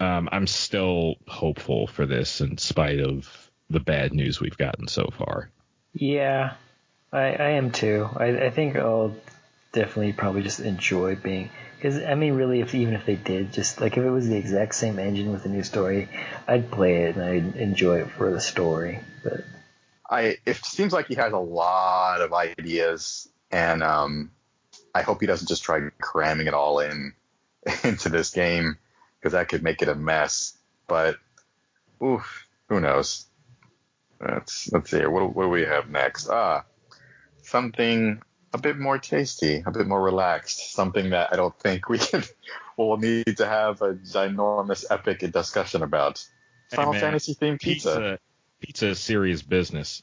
Um, I'm still hopeful for this, in spite of the bad news we've gotten so far. Yeah, I, I am too. I, I think I'll definitely probably just enjoy being because I mean, really, if even if they did, just like if it was the exact same engine with a new story, I'd play it and I'd enjoy it for the story. But I it seems like he has a lot of ideas, and um, I hope he doesn't just try cramming it all in into this game because that could make it a mess. But oof, who knows? Let's let's see. What, what do we have next? Ah, something a bit more tasty, a bit more relaxed, something that I don't think we can will need to have a ginormous epic discussion about. Hey, Final man, Fantasy themed pizza. Pizza, pizza is serious business.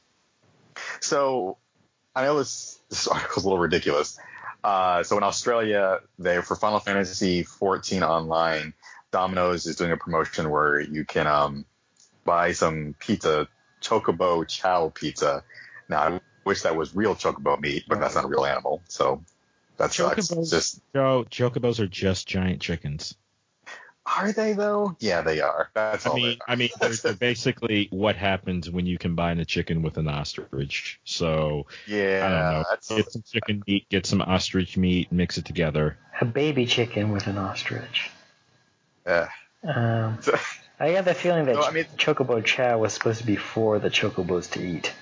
So I know this, this article's a little ridiculous. Uh, so in Australia, they for Final Fantasy 14 online, Domino's is doing a promotion where you can um, buy some pizza, Chocobo Chow pizza. Now I wish that was real Chocobo meat, but that's not a real animal, so that sucks. Just Joe, chocobos are just giant chickens. Are they though? Yeah, they are. That's I all. mean, they are. I mean, they're, they're basically what happens when you combine a chicken with an ostrich. So yeah, I don't know. That's, Get some chicken meat, get some ostrich meat, mix it together. a baby chicken with an ostrich. Yeah. Um, I have the feeling that No, I mean- Chocobo Chow was supposed to be for the Chocobos to eat.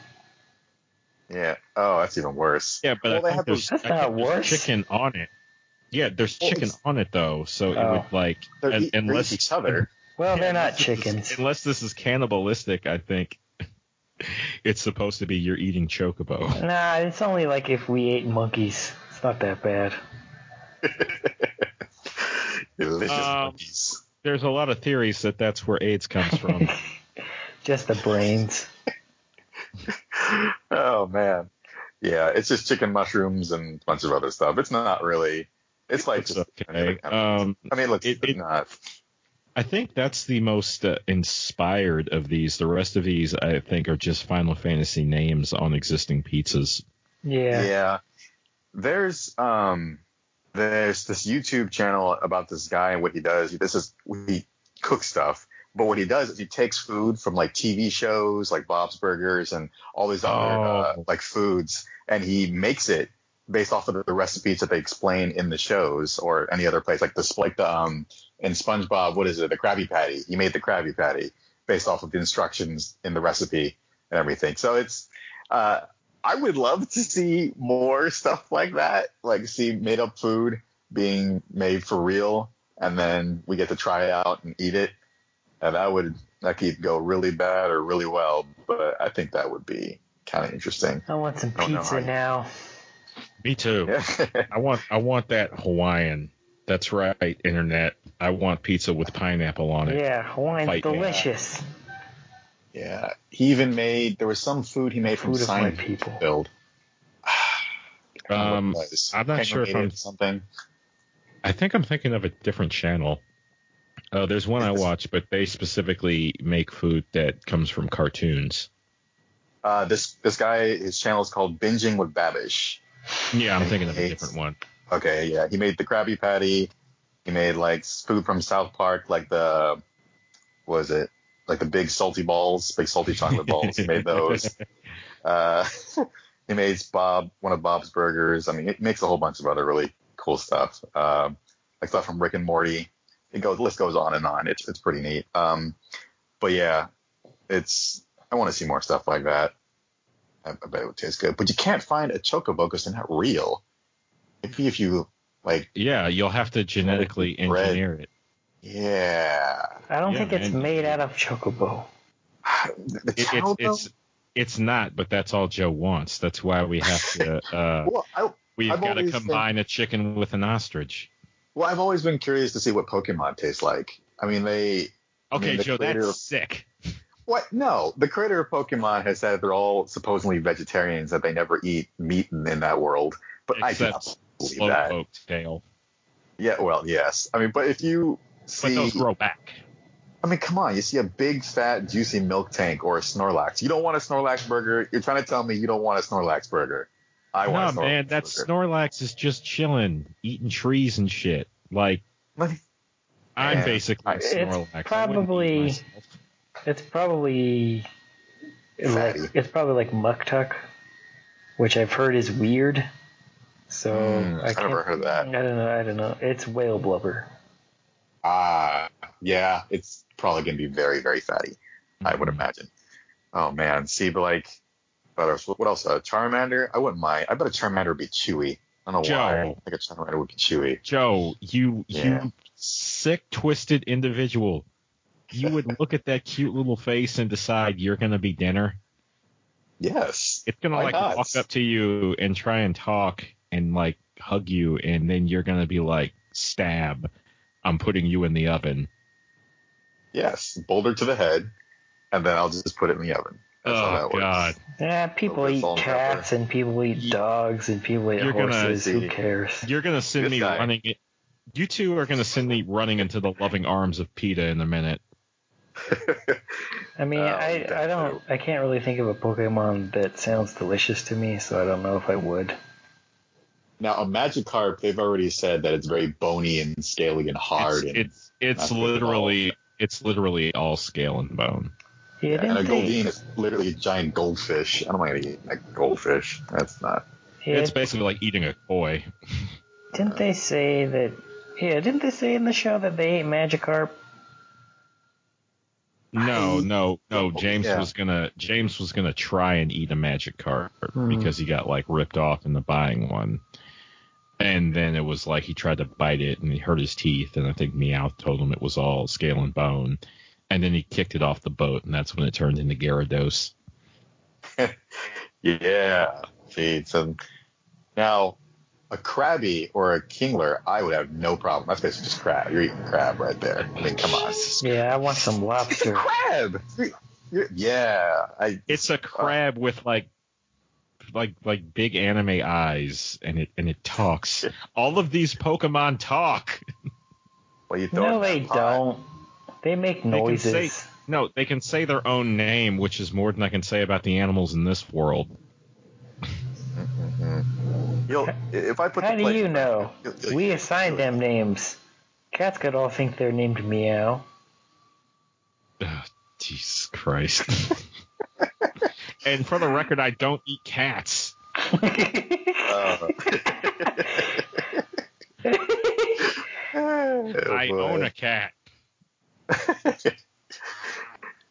yeah. Oh, that's even worse. Yeah, but Well, they I think have there's, those- That's think not worse. chicken on it. Yeah, there's Well, chicken on it though, so it Oh. would like They're, un- eat, they unless each other. Well, Yeah, they're not unless is- chickens. unless this is cannibalistic, I think it's supposed to be you're eating chocobo. Nah, it's only like if we ate monkeys. It's not that bad. Delicious Um, monkeys. There's a lot of theories that that's where AIDS comes from. Just the brains. oh man, yeah, it's just chicken mushrooms and a bunch of other stuff. It's not really. It's like It's okay. Um, I mean, it looks it- it- not. I think that's the most uh, inspired of these. The rest of these, I think, are just Final Fantasy names on existing pizzas. Yeah. Yeah. There's um there's this YouTube channel about this guy and what he does. This is he cooks stuff, but what he does is he takes food from like TV shows like Bob's Burgers and all these other uh, Oh. like foods, and he makes it based off of the recipes that they explain in the shows or any other place. Like this, like the um in SpongeBob, what is it? The Krabby Patty. He made the Krabby Patty based off of the instructions in the recipe and everything. So it's uh I would love to see more stuff like that, like see made up food being made for real, and then we get to try it out and eat it. And that would that could go really bad or really well, but I think that would be kind of interesting. I want some pizza now. Me too. I want I want that Hawaiian. That's right, internet. I want pizza with pineapple on it. Yeah, Hawaiian's Fight me. delicious. yeah. He even made there was some food he made from Food of my science people. build. Um, What it was. I'm not sure if I'm- something. I think I'm thinking of a different channel. Uh, there's one I watch, but they specifically make food that comes from cartoons. Uh, this this guy his channel is called Binging with Babish. Yeah, I'm And thinking of a different one. Okay, yeah, he made the Krabby Patty. He made like food from South Park, like the what was it like the big salty balls, big salty chocolate balls. he made those. Uh, he made Bob one of Bob's burgers. I mean, he makes a whole bunch of other really cool stuff, um, like stuff from Rick and Morty. It goes, the list goes on and on. It's it's pretty neat. Um, but yeah, it's I want to see more stuff like that. I, I bet it would taste good. But you can't find a chocobo because they're not real. Maybe if you like, Yeah, you'll have to genetically Bread. engineer it. yeah, I don't Yeah, think it's man. made out of chocobo. the It- it's it's it's not, but that's all Joe wants. That's why we have to. Uh, well, I, we've I've got to always combine a chicken with an ostrich. well, I've always been curious to see what Pokemon tastes like. I mean, they I Okay, mean, the Joe, creator that's sick. What? No, the creator of Pokemon has said they're all supposedly vegetarians that they never eat meat in, in that world. But I do not Except believe that. Tail. Yeah, well, yes. I mean, but if you see, But those grow back. I mean, come on. You see a big, fat, juicy Miltank or a Snorlax. You don't want a Snorlax burger. You're trying to tell me you don't want a Snorlax burger. I no, want a Snorlax man, that burger. Snorlax is just chilling, eating trees and shit. Like What? I'm Man, basically a I- It's Snorlax. I probably- myself. It's probably Fatty. like, it's probably like Muktuk, which I've heard is weird. So Mm, I I've never heard that. I don't know. I don't know. It's whale blubber. Ah, yeah, it's probably going to be very, very fatty. I would Mhm. imagine. Oh man, see, but like, what else? What else? A Charmander? I wouldn't mind. I bet a Charmander would be chewy. I don't know why. I Joe. think a Charmander would be chewy. Joe, you Yeah. you sick, twisted individual. You would look at that cute little face and decide you're gonna be dinner. Yes. It's gonna like not? walk up to you and try and talk and like hug you, and then you're gonna be like, "Stab! I'm putting you in the oven." Yes. Boulder to the head, and then I'll just put it in the oven. That's how oh that works. God! Yeah, people with eat salt and cats and people eat dogs and people eat You're gonna horses. Who cares? You're gonna send This me guy. running. You two are gonna send me running into the loving arms of PETA in a minute. I mean, Oh, I I don't. I can't really think of a Pokemon that sounds delicious to me, so I don't know if I would. now, a Magikarp, they've already said that it's very bony and scaly and hard. It's and, it's, it's not good at all. literally it's literally all scale and bone. Yeah, yeah, and a didn't? Goldeen is literally a giant goldfish. I don't mind eating a goldfish. That's not. Yeah, It's basically like eating a koi. didn't they say that? Yeah, didn't they say in the show that they ate Magikarp? No, no, no. James yeah. was gonna James was gonna try and eat a Magikarp Hmm. because he got like ripped off in the buying one. And then it was like he tried to bite it and he hurt his teeth and I think Meowth told him it was all scale and bone. And then he kicked it off the boat and that's when it turned into Gyarados. Yeah. See, so now a Krabby or a Kingler, I would have no problem. That's basically just crab. You're eating crab right there. I mean, come on. Yeah, I want some lobster. It's a crab. Yeah. I. It's a uh, crab with like like like big anime eyes and it and it talks. All of these Pokemon talk. Well, you throw it No, they pot. don't. They make can noises. say- No, they can say their own name, which is more than I can say about the animals in this world. You'll, if I put How the do plate- you know? you'll- you'll- We assign them names. Cats could all think they're named Meow. Ugh, Jesus Christ. and for the record, I don't eat cats. Uh, oh, I boy. own a cat.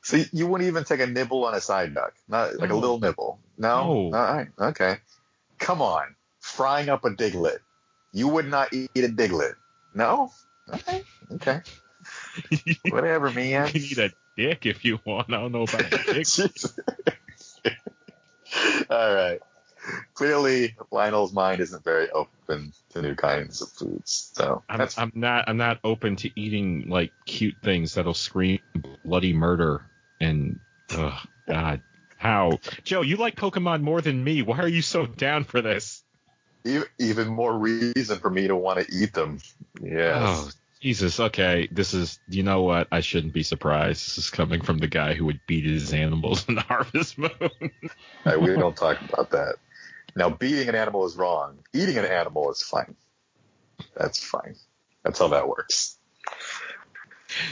So you wouldn't even take a nibble on a Psyduck, not like a little nibble. No. No. All right. Okay. Come on. Frying up a Diglett. You would not eat a Diglett. No. Okay. Okay. Whatever, You man. can eat a dick if you want. I don't know about a dick. All right. Clearly, Lionel's mind isn't very open to new kinds of foods. So I'm, I'm not. I'm not open to eating like cute things that'll scream bloody murder and. Oh God. How, Joe? You like Pokemon more than me. Why are you so down for this? E- even more reason for me to want to eat them. Yes. Oh, Jesus. Okay. This is, you know what? I shouldn't be surprised. This is coming from the guy who would beat his animals in the Harvest Moon. All right, we don't talk about that. Now, beating an animal is wrong. Eating an animal is fine. That's fine. That's how that works.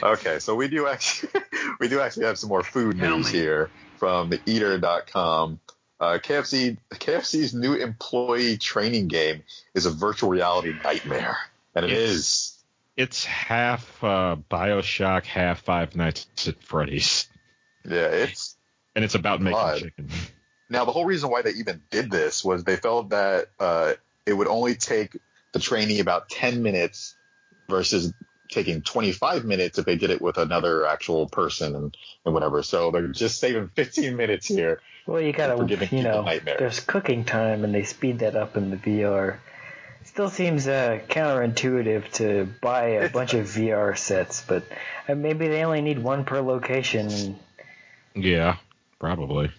Okay, so we do actually we do actually have some more food news here from the Eater.com. Uh, KFC KFC's new employee training game is a virtual reality nightmare, and it It's- is. it's half uh, Bioshock, half Five Nights at Freddy's. Yeah, it's And it's about making God. chicken. Now, the whole reason why they even did this was they felt that uh, it would only take the trainee about 10 minutes versus taking 25 minutes if they did it with another actual person and, and whatever. So they're just saving 15 minutes here. Well, you gotta, For giving you people know, nightmares. there's cooking time, and they speed that up in the VR. Still seems uh, counterintuitive to buy a bunch of VR sets, but uh, maybe they only need one per location. Yeah, probably.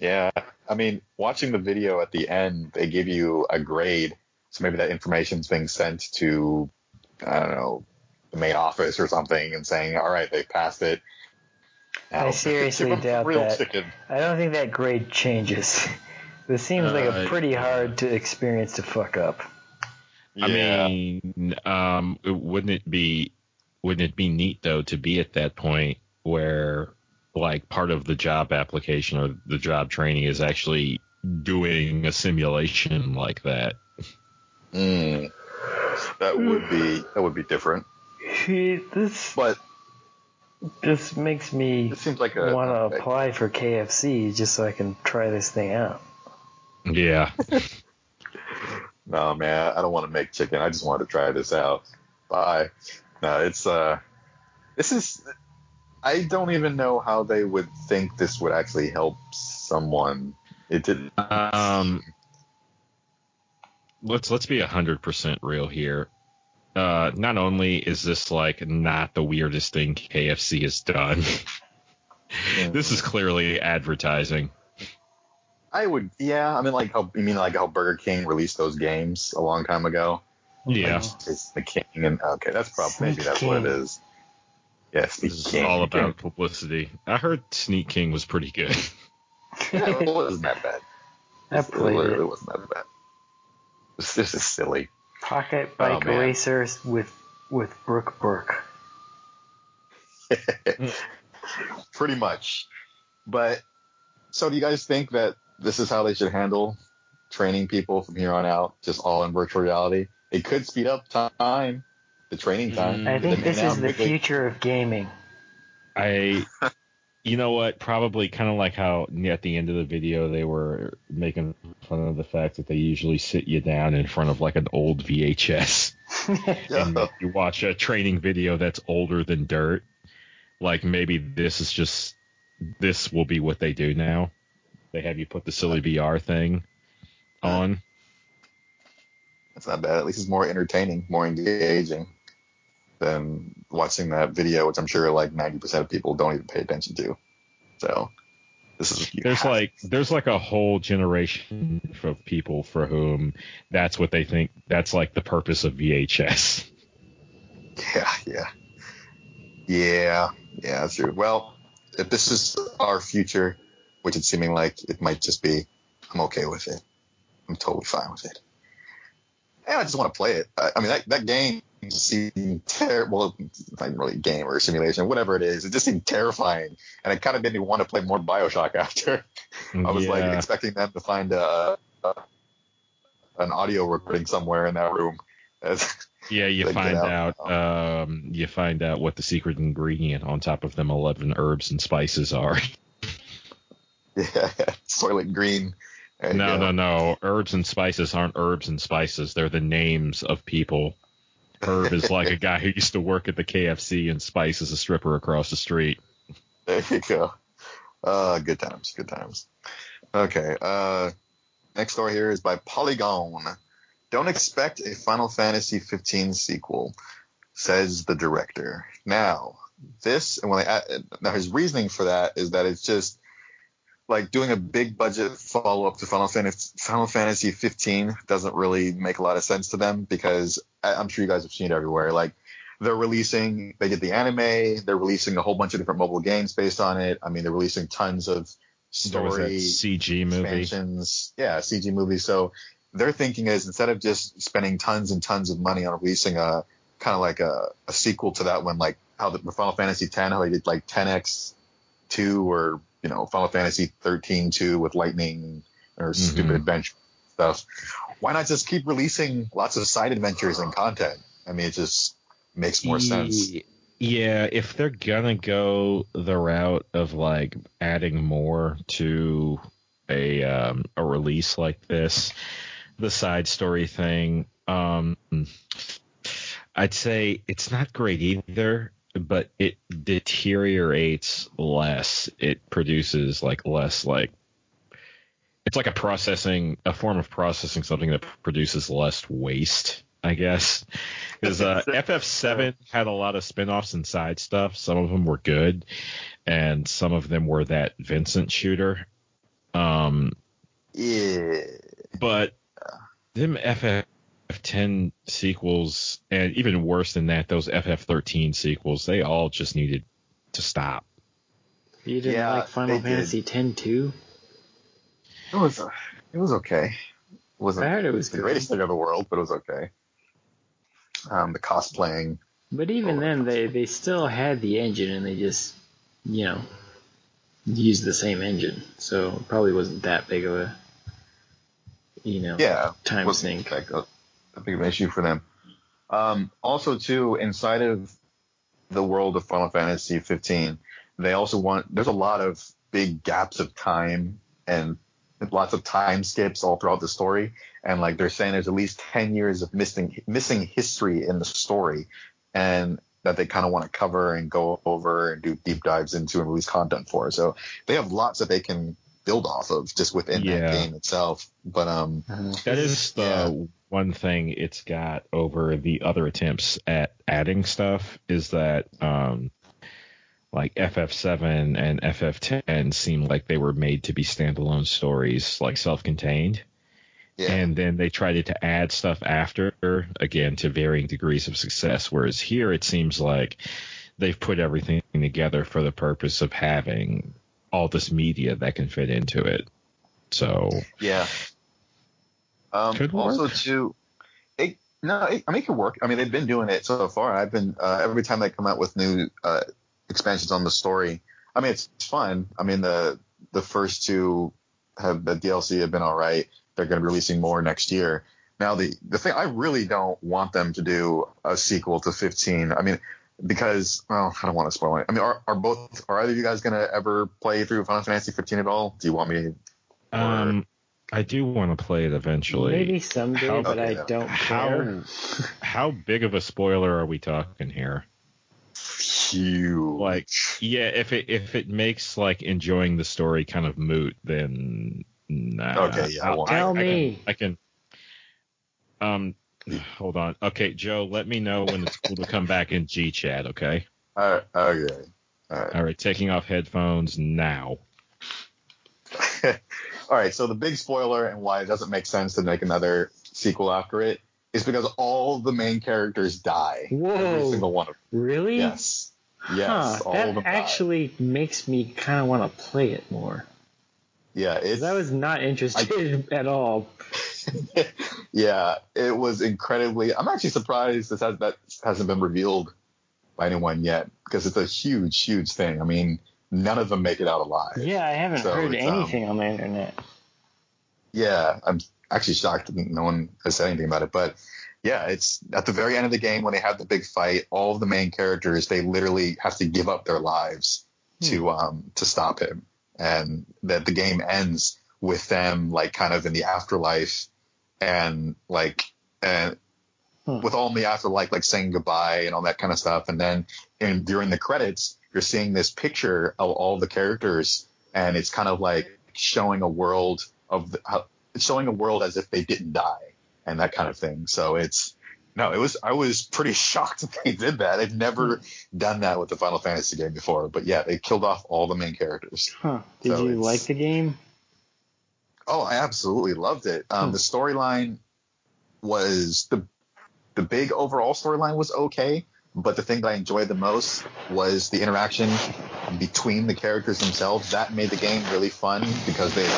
Yeah. I mean, watching the video at the end, they give you a grade. So maybe that information's being sent to, I don't know, the main office or something and saying, "All right, they passed it." I seriously doubt real that. chicken. I don't think that grade changes. This seems like a Uh, pretty hard to experience to fuck up. Yeah. I mean, um, wouldn't it be wouldn't it be neat though to be at that point where like part of the job application or the job training is actually doing a simulation like that? Mm. that would be that would be different. Gee, This But this makes me it seems like a want to apply for KFC just so I can try this thing out. Yeah. No, man, I don't want to make chicken. I just want to try this out. Bye. No, it's uh, this is. I don't even know how they would think this would actually help someone. It didn't. Um, let's let's be hundred percent real here. Uh, not only is this like not the weirdest thing KFC has done, this is clearly advertising. I would, yeah. I mean, like how you mean like how Burger King released those games a long time ago. Yeah, It's the King, and okay, that's probably maybe Sneak that's what it is. Yes, the this is King. all about publicity. I heard Sneak King was pretty good. Yeah, it wasn't that bad. I It literally it. wasn't that bad. This, this is silly. Pocket Oh, bike man. racers with with Brooke Burke. Pretty much. But so do you guys think that this is how they should handle training people from here on out, just all in virtual reality? It could speed up time, the training time. Mm. I think this make it is out the quickly. future of gaming. I, you know what? Probably kind of like how at the end of the video they were making fun of the fact that they usually sit you down in front of like an old VHS and you watch a training video that's older than dirt. Like maybe this is just this will be what they do now. They have you put the silly VR thing on. That's not bad. At least it's more entertaining, more engaging than watching that video, which I'm sure like 90% of people don't even pay attention to. So this is There's have- like there's like a whole generation of people for whom that's what they think that's like the purpose of VHS. Yeah, yeah. Yeah, yeah, that's true. Well, if this is our future, which it's seeming like it might just be, I'm okay with it. I'm totally fine with it. And I just want to play it. I, I mean, that, that game seemed terrible. Well, not really a game or a simulation, whatever it is. It just seemed terrifying. And it kind of made me want to play more Bioshock after. I was like expecting them to find a, a, an audio recording somewhere in that room. As, Yeah, you find out. out, um, you find out what the secret ingredient on top of them eleven herbs and spices are. yeah, Soylent Green. No, go. no, no. Herbs and spices aren't herbs and spices. They're the names of people. Herb is like a guy who used to work at the KFC, and Spice is a stripper across the street. There you go. Uh, good times, good times. Okay. Uh, next story here is by Polygon. Don't expect a Final Fantasy 15 sequel, says the director. Now, this and when they add, now his reasoning for that is that it's just like doing a big budget follow up to Final Fantasy Final Fantasy 15 doesn't really make a lot of sense to them because I'm sure you guys have seen it everywhere. Like they're releasing, they did the anime, they're releasing a whole bunch of different mobile games based on it. I mean, they're releasing tons of There was that story CG movie. expansions. Yeah, CG movies. So their thinking is instead of just spending tons and tons of money on releasing a kind of like a, a sequel to that one, like how the Final Fantasy 10, how they did like 10x two or you know Final Fantasy 13 two with lightning or stupid Mhm. adventure stuff. Why not just keep releasing lots of side adventures and content? I mean, it just makes more sense. Yeah, if they're gonna go the route of like adding more to a um, a release like this, the side story thing, um, I'd say it's not great either, but it deteriorates less. It produces like less like it's like a processing a form of processing something that produces less waste, I guess. Because uh, FF7 had a lot of spin-offs and side stuff. Some of them were good, and some of them were that Vincent shooter. Um, Yeah. but them FF FF10 sequels, and even worse than that, those FF13 sequels, they all just needed to stop. You didn't Yeah, like Final they did. Fantasy X too? It was uh, it was okay. It wasn't I heard it was the good. greatest thing in the world, but it was okay. Um, the cosplaying. But even then, they, they still had the engine and they just, you know, used the same engine. So it probably wasn't that big of a, you know, Yeah, time wasn't sink. like a, a big of an issue for them. Um, also, too, inside of the world of Final Fantasy 15, they also want. There's a lot of big gaps of time and lots of time skips all throughout the story. And like they're saying, there's at least 10 years of missing missing history in the story, and that they kind of want to cover and go over and do deep dives into and release content for. So they have lots that they can build off of just within Yeah. that game itself. But um, Uh, That is the Yeah. One thing it's got over the other attempts at adding stuff is that um, like FF7 and FF10 seem like they were made to be standalone stories, like self-contained. yeah. And then they tried to add stuff after, again, to varying degrees of success. Whereas here, it seems like they've put everything together for the purpose of having all this media that can fit into it. So, Yeah. Um, Could also, work. too, it, no, it, I mean, it could work. I mean, they've been doing it so far. I've been uh, every time they come out with new uh, expansions on the story. I mean, it's fun. I mean, the the first two have the DLC have been all right. They're going to be releasing more next year. Now, the the thing I really don't want them to do a sequel to 15. I mean, because well, I don't want to spoil it. I mean, are, are both are either of you guys going to ever play through Final Fantasy 15 at all? Do you want me? Or- um, I do want to play it eventually. Maybe someday, How- but Okay, I don't care. How how big of a spoiler are we talking here? Huge. Like, yeah, if it if it makes like enjoying the story kind of moot, then nah. Okay, yeah, I won't. Tell I can- me. I can. Um, hold on. Okay, Joe, let me know when it's cool to come back in G chat. Okay. All right, okay. All right. All right, taking off headphones now. All right. So the big spoiler and why it doesn't make sense to make another sequel after it is because all the main characters die. Every Whoa. single one of them. Really? Yes. Yes. Huh, all of that them die. actually makes me kind of want to play it more. Yeah. It's. I was not interested at all. yeah. It was incredibly. I'm actually surprised this has, that hasn't been revealed by anyone yet because it's a huge, huge thing. I mean, none of them make it out alive. Yeah, I haven't So heard um, anything on the internet. Yeah, I'm actually shocked that no one has said anything about it. But yeah, it's at the very end of the game when they have the big fight, all of the main characters they literally have to give up their lives to um to stop him, and that the game ends with them like kind of in the afterlife, and like and Hmm. with all in the afterlife like saying goodbye and all that kind of stuff, and then and during the credits you're seeing this picture of all the characters, and it's kind of like showing a world of the, how, showing a world as if they didn't die and that kind of thing. So it's no, it was I was pretty shocked that they did that. They've never done that with the Final Fantasy game before, but yeah, they killed off all the main characters. Huh. Did so you like the game? Oh, I absolutely loved it. Um, Hmm. The storyline was the the big overall storyline was okay, but the thing that I enjoyed the most was the interaction between the characters themselves. That made the game really fun because they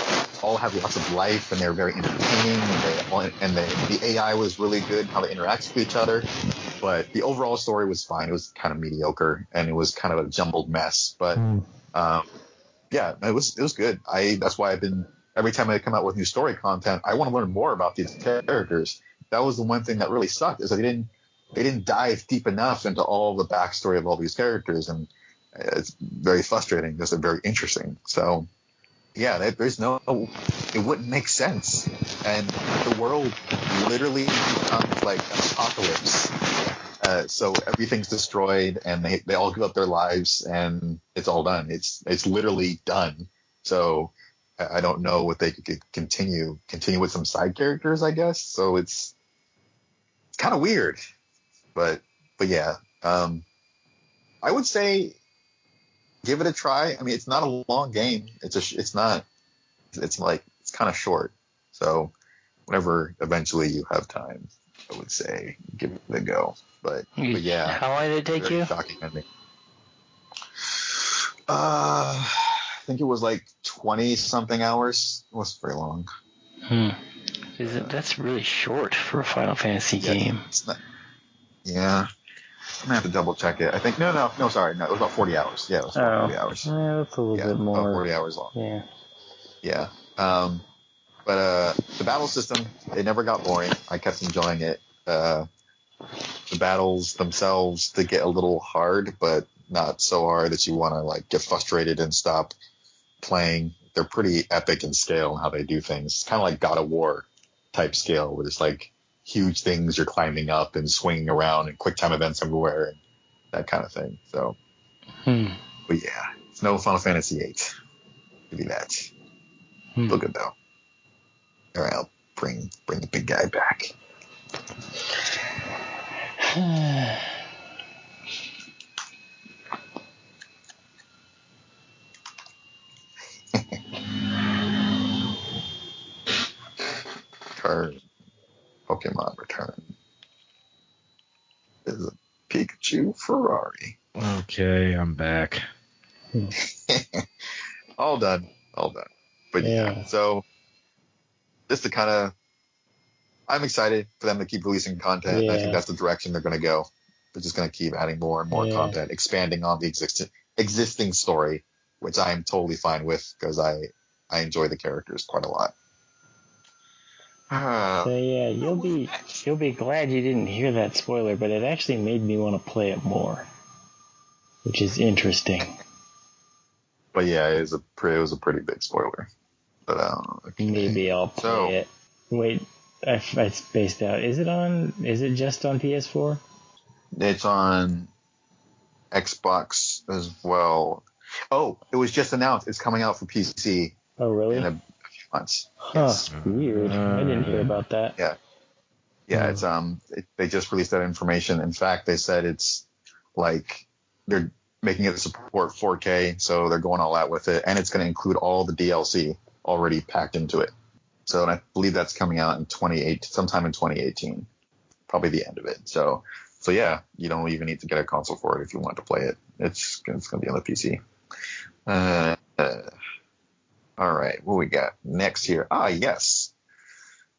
all have lots of life and they're very entertaining. And, they all, and the, the AI was really good how they interact with each other. But the overall story was fine. It was kind of mediocre and it was kind of a jumbled mess. But um, yeah, it was it was good. I that's why I've been every time I come out with new story content, I want to learn more about these characters. That was the one thing that really sucked is that they didn't they didn't dive deep enough into all the backstory of all these characters, and it's very frustrating because they're very interesting. So yeah, there- there's no it wouldn't make sense, and the world literally becomes like an apocalypse. Uh, so everything's destroyed, and they, they all give up their lives, and it's all done. It's it's literally done. So I don't know what they could continue continue with some side characters, I guess. So it's it's kind of weird, but but yeah, um, I would say give it a try. I mean, it's not a long game. It's a it's not it's like it's kind of short. So whenever eventually you have time, I would say give it a go. But, but yeah, How long did it take you? shocking ending. Uh, I think it was like twenty something hours. It wasn't very long. Hmm. Is it, that's really short for a Final Fantasy Yeah, game. It's not, yeah. I'm gonna have to double check it. I think no, no, no. Sorry, no. It was about 40 hours. Yeah, it was about Oh, 40 hours. yeah, that's a little Yeah, bit about 40 hours long. Yeah. Yeah. Um, but uh, the battle system, it never got boring. I kept enjoying it. Uh, the battles themselves, they get a little hard, but not so hard that you want to like get frustrated and stop playing. They're pretty epic in scale and how they do things. It's kind of like God of War type scale, where it's like huge things you're climbing up and swinging around and quick time events everywhere and that kind of thing. So, Hmm. but yeah, it's no Final Fantasy VIII. Give you that. Hmm. Still good though. All right, I'll bring bring the big guy back. Turn. Pokemon Return. Is a Pikachu Ferrari. Okay, I'm back. all done. All done. But yeah, Yeah. so just to kind of, I'm excited for them to keep releasing content. I think that's the direction they're going to go. They're just going to keep adding more and more Yeah. content, expanding on the existing existing story, which I am totally fine with because I I enjoy the characters quite a lot. Ah, So yeah, you'll be you'll be glad you didn't hear that spoiler, but it actually made me want to play it more, which is interesting. but yeah, it was a pre- it was a pretty big spoiler. But um, okay. Maybe I'll play So- it. Wait, I, I spaced out. Is it on? Is it just on PS4? It's on Xbox as well. Oh, it was just announced. It's coming out for PC Oh really? in a few months. huh. Yes. Weird. I didn't hear about that. Yeah. Yeah, Hmm. it's um, it, they just released that information. In fact, they said it's like they're making it support 4K, so they're going all out with it, and it's going to include all the DLC already packed into it. So, and I believe that's coming out in 28, sometime in 2018, probably the end of it. So, so yeah, you don't even need to get a console for it if you want to play it. It's it's going to be on the PC. Uh, uh, all right, what we got next here? Ah, yes.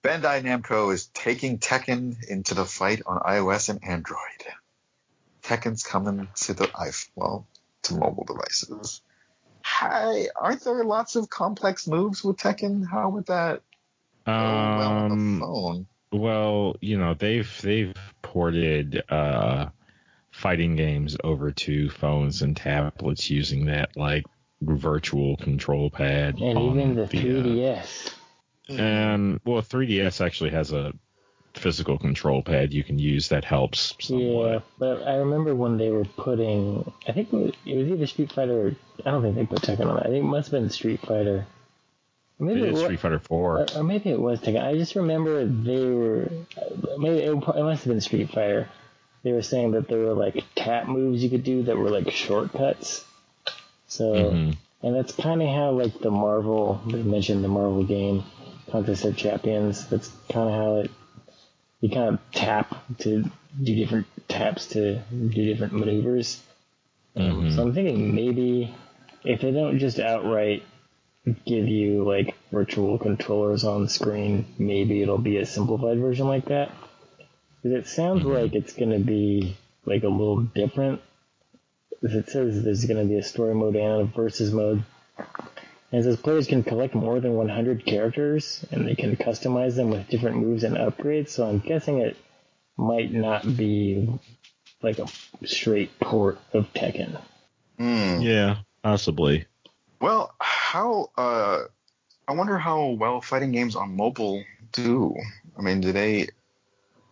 Bandai Namco is taking Tekken into the fight on iOS and Android. Tekken's coming to the iPhone, well, to mobile devices. Hi, aren't there lots of complex moves with Tekken? How would that go well on the Um, phone? well, you know they've they've ported uh, fighting games over to phones and tablets using that like virtual control pad. And even the uh, 3DS. and well, 3DS actually has a physical control pad you can use that helps Yeah, but I remember when they were putting, I think it was, it was either Street Fighter. Or, I don't think they put Tekken on it. I think it must have been Street Fighter. Maybe it was, Street Fighter 4. or, or maybe it was Tekken. I just remember they were. Maybe it, it must have been Street Fighter. They were saying that there were like tap moves you could do that were like shortcuts. So, Mhm. and that's kind of how like the Marvel. They mentioned the Marvel game, Contest of Champions. That's kind of how it. You kind of tap to do different taps to do different maneuvers. Um, Mhm. So I'm thinking maybe if they don't just outright give you like virtual controllers on screen, maybe it'll be a simplified version like that. Because it sounds Mhm. like it's going to be like a little different. As it says there's going to be a story mode and a versus mode. And it says players can collect more than 100 characters and they can customize them with different moves and upgrades. So I'm guessing it might not be like a straight port of Tekken. Hmm. Yeah, possibly. Well, how? Uh, I wonder how well fighting games on mobile do. I mean, do they?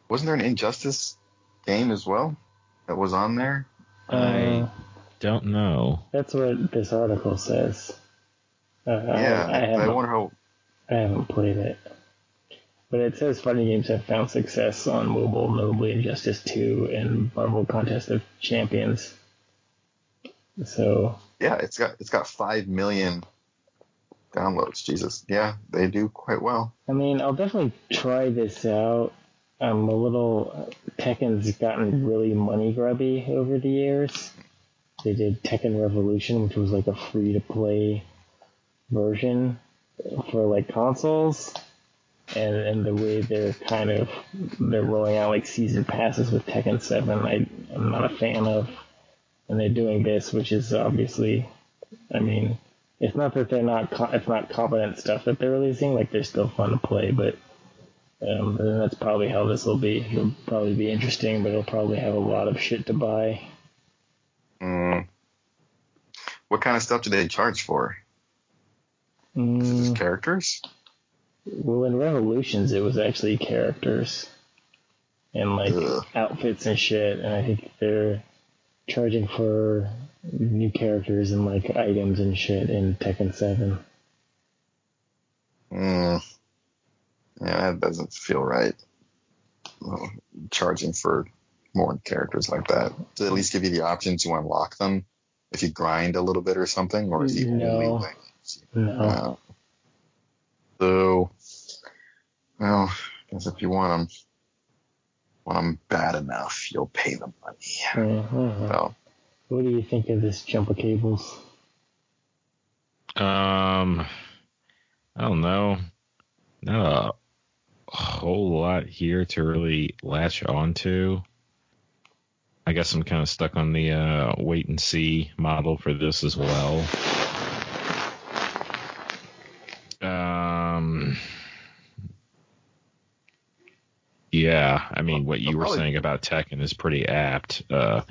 Wasn't there an Injustice game as well that was on there? Uh, Don't know. That's what this article says. Uh, yeah, I, I, I, haven't, wonder how. I haven't played it. But it says fighting games have found success on mobile, notably Injustice 2 and Marvel Contest of Champions. So, Yeah, it's got it's got five million downloads. Jesus, yeah, they do quite well. I mean, I'll definitely try this out. Um, I'm a little uh, Tekken's gotten hmm. really money grubby over the years. They did Tekken Revolution, which was like a free to play version for like consoles, and and the way they're kind of they're rolling out like season passes with Tekken Seven, I I'm not a fan of, and they're doing this, which is obviously, I mean, it's not that they're not co- it's not competent stuff that they're releasing, like they're still fun to play, but um, and that's probably how this will be. It'll probably be interesting, but it'll probably have a lot of shit to buy. Mm. What kind of stuff do they charge for? Mm. Is it just characters? Well, in Revolutions, it was actually characters and like Ugh. outfits and shit, and I think they're charging for new characters and like items and shit in Tekken Seven. Mm. Yeah, that doesn't feel right. Well, charging for more characters like that to at least give you the option to unlock them if you grind a little bit or something, or is the No. only way? No, Uh, so, well, I guess if you want them, want them bad enough, you'll pay the money. Mhm. So, What do you think of this jump of cables? Um, I don't know. Not a whole lot here to really latch onto. I guess I'm kind of stuck on the uh, wait and see model for this as well. Um, yeah, I mean, what you were saying about Tekken is pretty apt. Uh,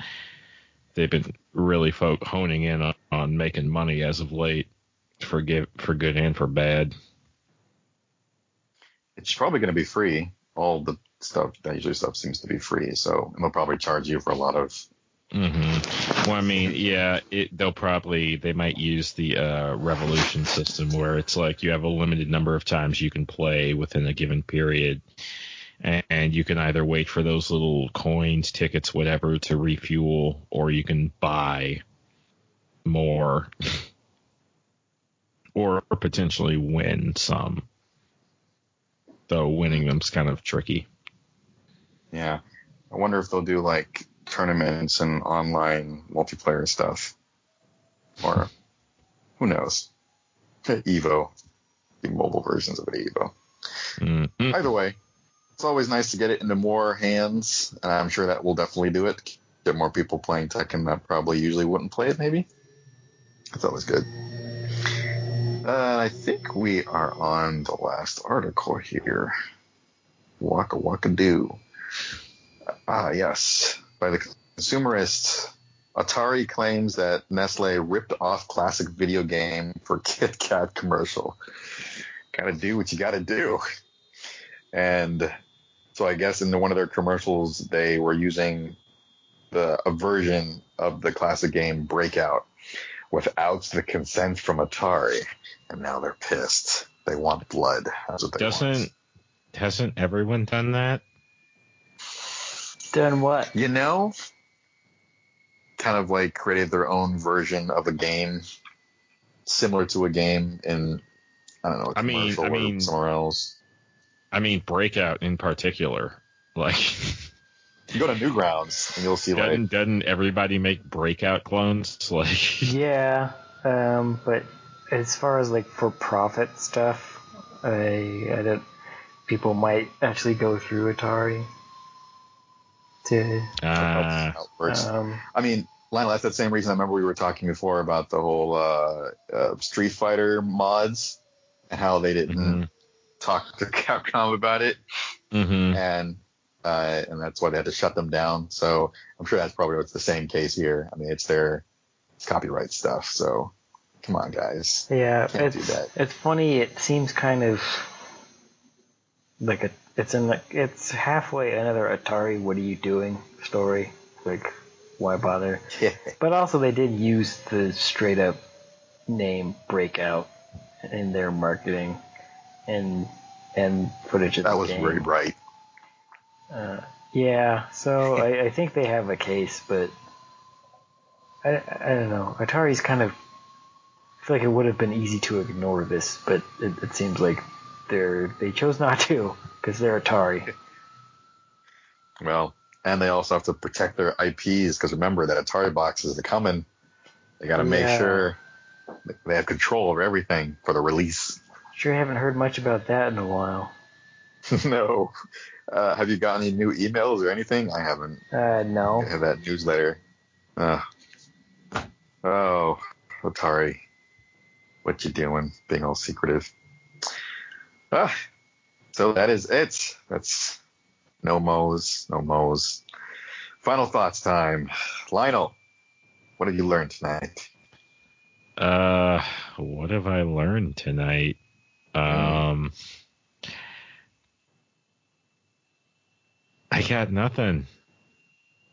they've been really folk honing in on, on making money as of late for give, for good and for bad. It's probably going to be free. All the stuff, that usually stuff seems to be free. So, they'll probably charge you for a lot of Mm-hmm. Well, I mean, yeah, it, they'll probably they might use the uh, revolution system where it's like you have a limited number of times you can play within a given period, and, and you can either wait for those little coins, tickets, whatever, to refuel, or you can buy more, or potentially win some. Though winning them's kind of tricky. Yeah. I wonder if they'll do like tournaments and online multiplayer stuff. Or who knows? Evo. The mobile versions of it, Evo. Mm-mm. Either way, it's always nice to get it into more hands, and I'm sure that will definitely do it. Get more people playing Tekken that probably usually wouldn't play it, maybe. That's always good. Uh, I think we are on the last article here. Waka waka do. Ah, yes. By the consumerists, Atari claims that Nestle ripped off classic video game for Kit Kat commercial. Gotta do what you gotta do. And so I guess in the, one of their commercials, they were using the a version of the classic game Breakout without the consent from Atari, and now they're pissed. They want blood. That's what they Doesn't want. hasn't everyone done that? Done what? You know, kind of like created their own version of a game similar to a game in I don't know, a I mean- I or mean- somewhere else. I mean, Breakout in particular. Like, You go to Newgrounds and you'll see like doesn't, doesn't everybody make Breakout clones? Like, Yeah, um, but as far as like for profit stuff, I, I don't. People might actually go through Atari to. uh, that's works. Um, I mean, Lionel, that's the same reason I remember we were talking before about the whole uh, uh, Street Fighter mods and how they didn't mhm, talk to Capcom about it, mhm. and uh, and that's why they had to shut them down. So I'm sure that's probably what's the same case here. I mean, it's their it's copyright stuff. So come on, guys. yeah, Can't it's it's funny. It seems kind of like a. It's in the, it's halfway another Atari. What are you doing? Story. Like, why bother? But also, they did use the straight up name Breakout in their marketing and and footage of that was game. very bright. Uh, yeah, so I, I think they have a case, but I, I don't know. Atari's kind of feel like it would have been easy to ignore this, but it, it seems like they're they chose not to because they're Atari. Well, and they also have to protect their IPs because remember that Atari boxes are coming. They got to make Yeah. sure they have control over everything for the release. Sure haven't heard much about that in a while. no. Uh, have you got any new emails or anything? I haven't. Uh, no. I have that newsletter. Uh, oh, Atari. What you doing? Being all secretive. Ah, so that is it. That's no mo's, no mo's. Final thoughts time. Lionel, what have you learned tonight? Uh, what have I learned tonight? Um, I got nothing.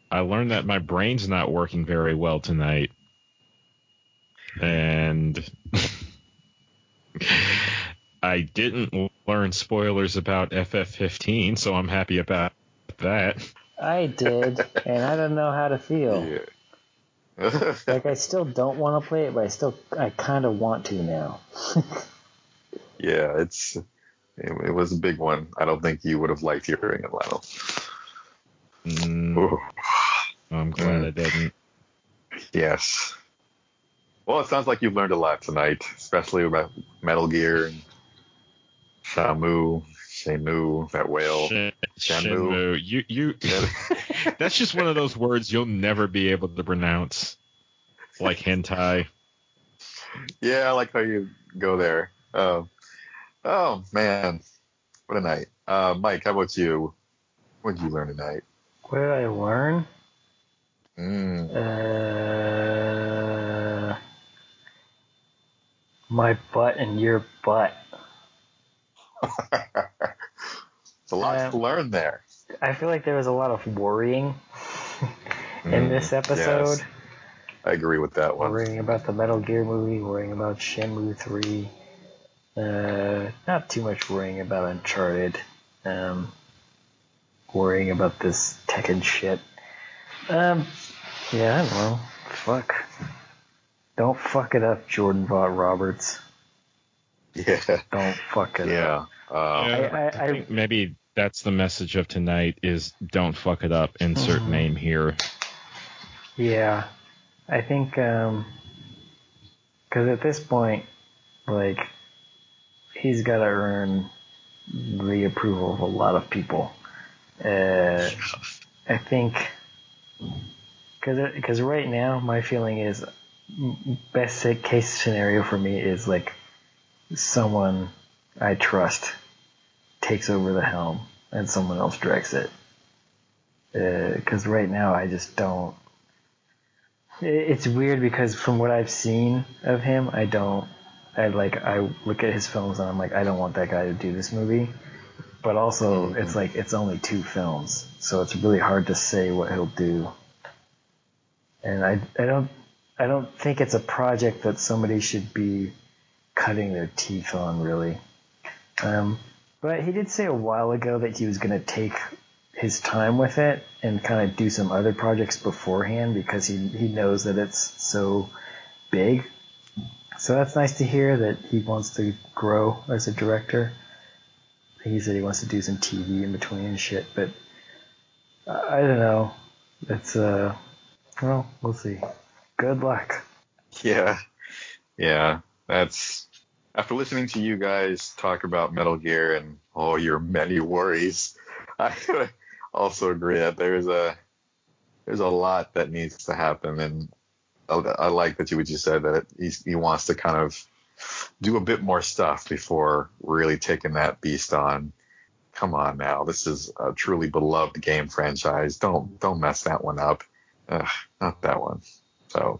I learned that my brain's not working very well tonight, and I didn't learn spoilers about FF15, so I'm happy about that. I did, and I don't know how to feel. Yeah. Like I still don't want to play it, but I still I kind of want to now. yeah, it's it, it was a big one. I don't think you would have liked hearing it, Lionel. Mm, I'm glad I didn't. Yes. Well, it sounds like you've learned a lot tonight, especially about Metal Gear and Shamu, Shamu, that whale. Shin- Shenmue. Shenmue. You you. That's just one of those words you'll never be able to pronounce, like hentai. yeah, I like how you go there. Oh, oh man, what a night. Uh, Mike, how about you? What did you learn tonight? What did I learn? Mm. Uh, my butt and your butt. it's a lot Um, to learn there. I feel like there was a lot of worrying in Mm, this episode. yes. I agree with that one. Worrying about the Metal Gear movie, worrying about Shenmue 3. Uh, not too much worrying about Uncharted. Um, worrying about this Tekken shit. Um, yeah, I don't know. Fuck. Don't fuck it up, Jordan Vogt-Roberts. Yeah, Don't fuck it up. yeah. Um, Yeah, I- I- I think maybe that's the message of tonight: is don't fuck it up. Insert Mhm. name here. Yeah, I think um 'cause at this point, like, he's got to earn the approval of a lot of people. Uh, I think because because right now my feeling is m- best case scenario for me is like someone I trust takes over the helm and someone else directs it. Uh, because right now I just don't. It's weird because from what I've seen of him, I don't. I like I look at his films and I'm like I don't want that guy to do this movie. But also mm-hmm. it's like it's only two films, so it's really hard to say what he'll do. And I I don't I don't think it's a project that somebody should be cutting their teeth on really. Um, but he did say a while ago that he was going to take his time with it and kind of do some other projects beforehand because he he knows that it's so big. So that's nice to hear that he wants to grow as a director. He said he wants to do some TV in between and shit, but I I don't know. It's uh, well, we'll see. Good luck. Yeah, yeah. That's after listening to you guys talk about Metal Gear and all your many worries. I also agree that there's a there's a lot that needs to happen, and I, like that you what you said that he, he wants to kind of do a bit more stuff before really taking that beast on. Come on now, this is a truly beloved game franchise. Don't don't mess that one up. Ugh, not that one. So,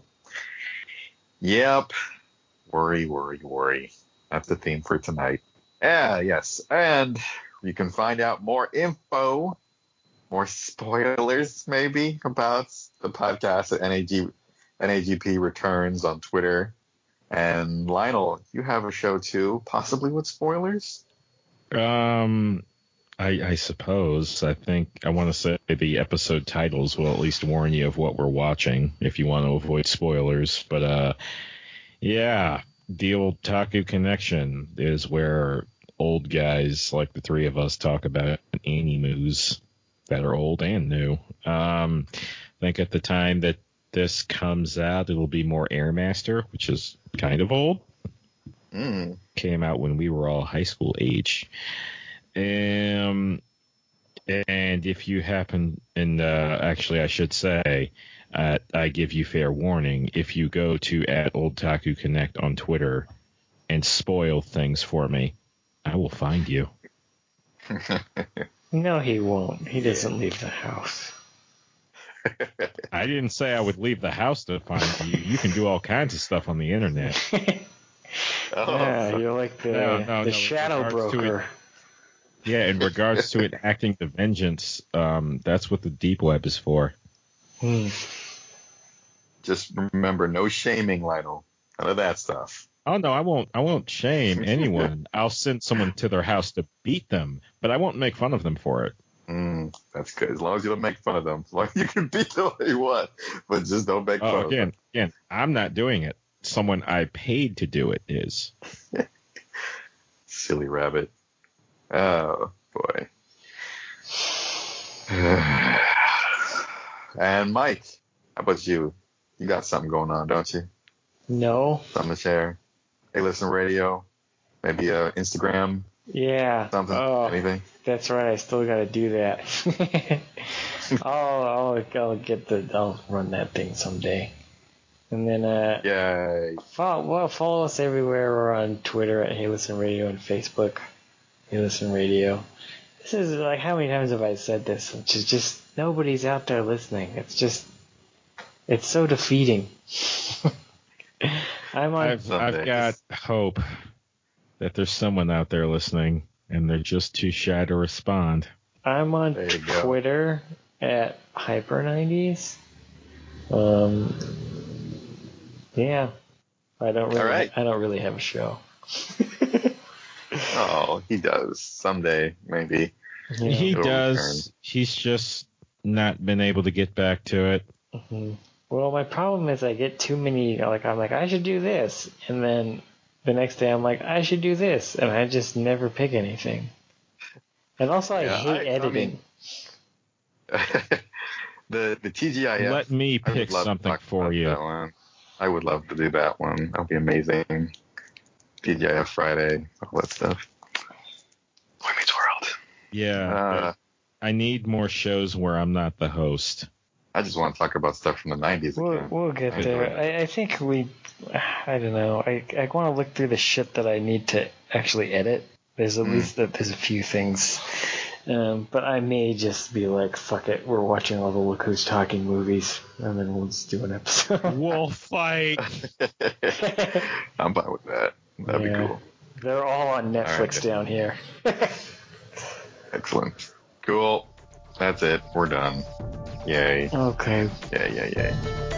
yep. Worry, worry, worry. That's the theme for tonight. Yeah, yes. And you can find out more info, more spoilers maybe about the podcast at NAG, NAGP Returns on Twitter. And Lionel, you have a show too, possibly with spoilers? Um, I, I suppose. I think I want to say the episode titles will at least warn you of what we're watching if you want to avoid spoilers. But uh, yeah, the old Taku connection is where old guys like the three of us talk about animus. that are old and new. Um, I think at the time that this comes out, it'll be more Air Master, which is kind of old. Mm. Came out when we were all high school age. Um, and if you happen, and uh, actually, I should say, uh, I give you fair warning. If you go to at Old Taku Connect on Twitter and spoil things for me, I will find you. No, he won't. He doesn't leave the house. I didn't say I would leave the house to find you. You can do all kinds of stuff on the internet. Oh, yeah, you're like the No, no, the no, shadow broker. Yeah, in regards to it acting the vengeance, um, that's what the deep web is for. Hmm. just remember, no shaming, Lionel. None of that stuff. Oh no, I won't. I won't shame anyone. I'll send someone to their house to beat them, but I won't make fun of them for it. Mm, that's good. As long as you don't make fun of them. As long as you can beat them all you want, but just don't make fun Oh, of them. again, again, I'm not doing it. Someone I paid to do it is. Silly rabbit. Oh boy. and Mike, how about you? You got something going on, don't you? No. Something to share? Hey, listen, radio. Maybe uh, Instagram, Yeah. something, Oh, anything. that's right. I still got to do that. I'll, I'll I'll get the I'll run that thing someday. And then uh, Yay! follow well follow us everywhere. We're on Twitter at Hey Listen Radio and Facebook Hey Listen Radio. This is like how many times have I said this? Which is just nobody's out there listening. It's just it's so defeating. I'm on I've, I've got hope that there's someone out there listening, and they're just too shy to respond. I'm on There you go. Twitter at Hyper90s. Um, yeah, I don't really. All right. I don't really have a show. Oh, he does someday, maybe. Yeah. He It'll does. He's just not been able to get back to it. Mhm. Well, my problem is I get too many. Like I'm like I should do this, and then the next day I'm like I should do this, and I just never pick anything. And also, I Yeah, hate I- I editing. mean- the the TGIF. Let me pick something for you. I would love to do that one. That would be amazing. TGIF Friday, all that stuff. Boy Meets World. Yeah, Uh, I need more shows where I'm not the host. I just want to talk about stuff from the 90s We'll, again. we'll get I there. I, I think we. I don't know. I I want to look through the shit that I need to actually edit. There's at Mm. least that there's a few things. Um, but I may just be like, fuck it, we're watching all the Look Who's Talking movies, and then we'll just do an episode. we'll fight. I'm fine with that. That'd Yeah. be cool. They're all on Netflix right. down here. Excellent. Cool. That's it. We're done. Yay. okay. Yay, yay, yay.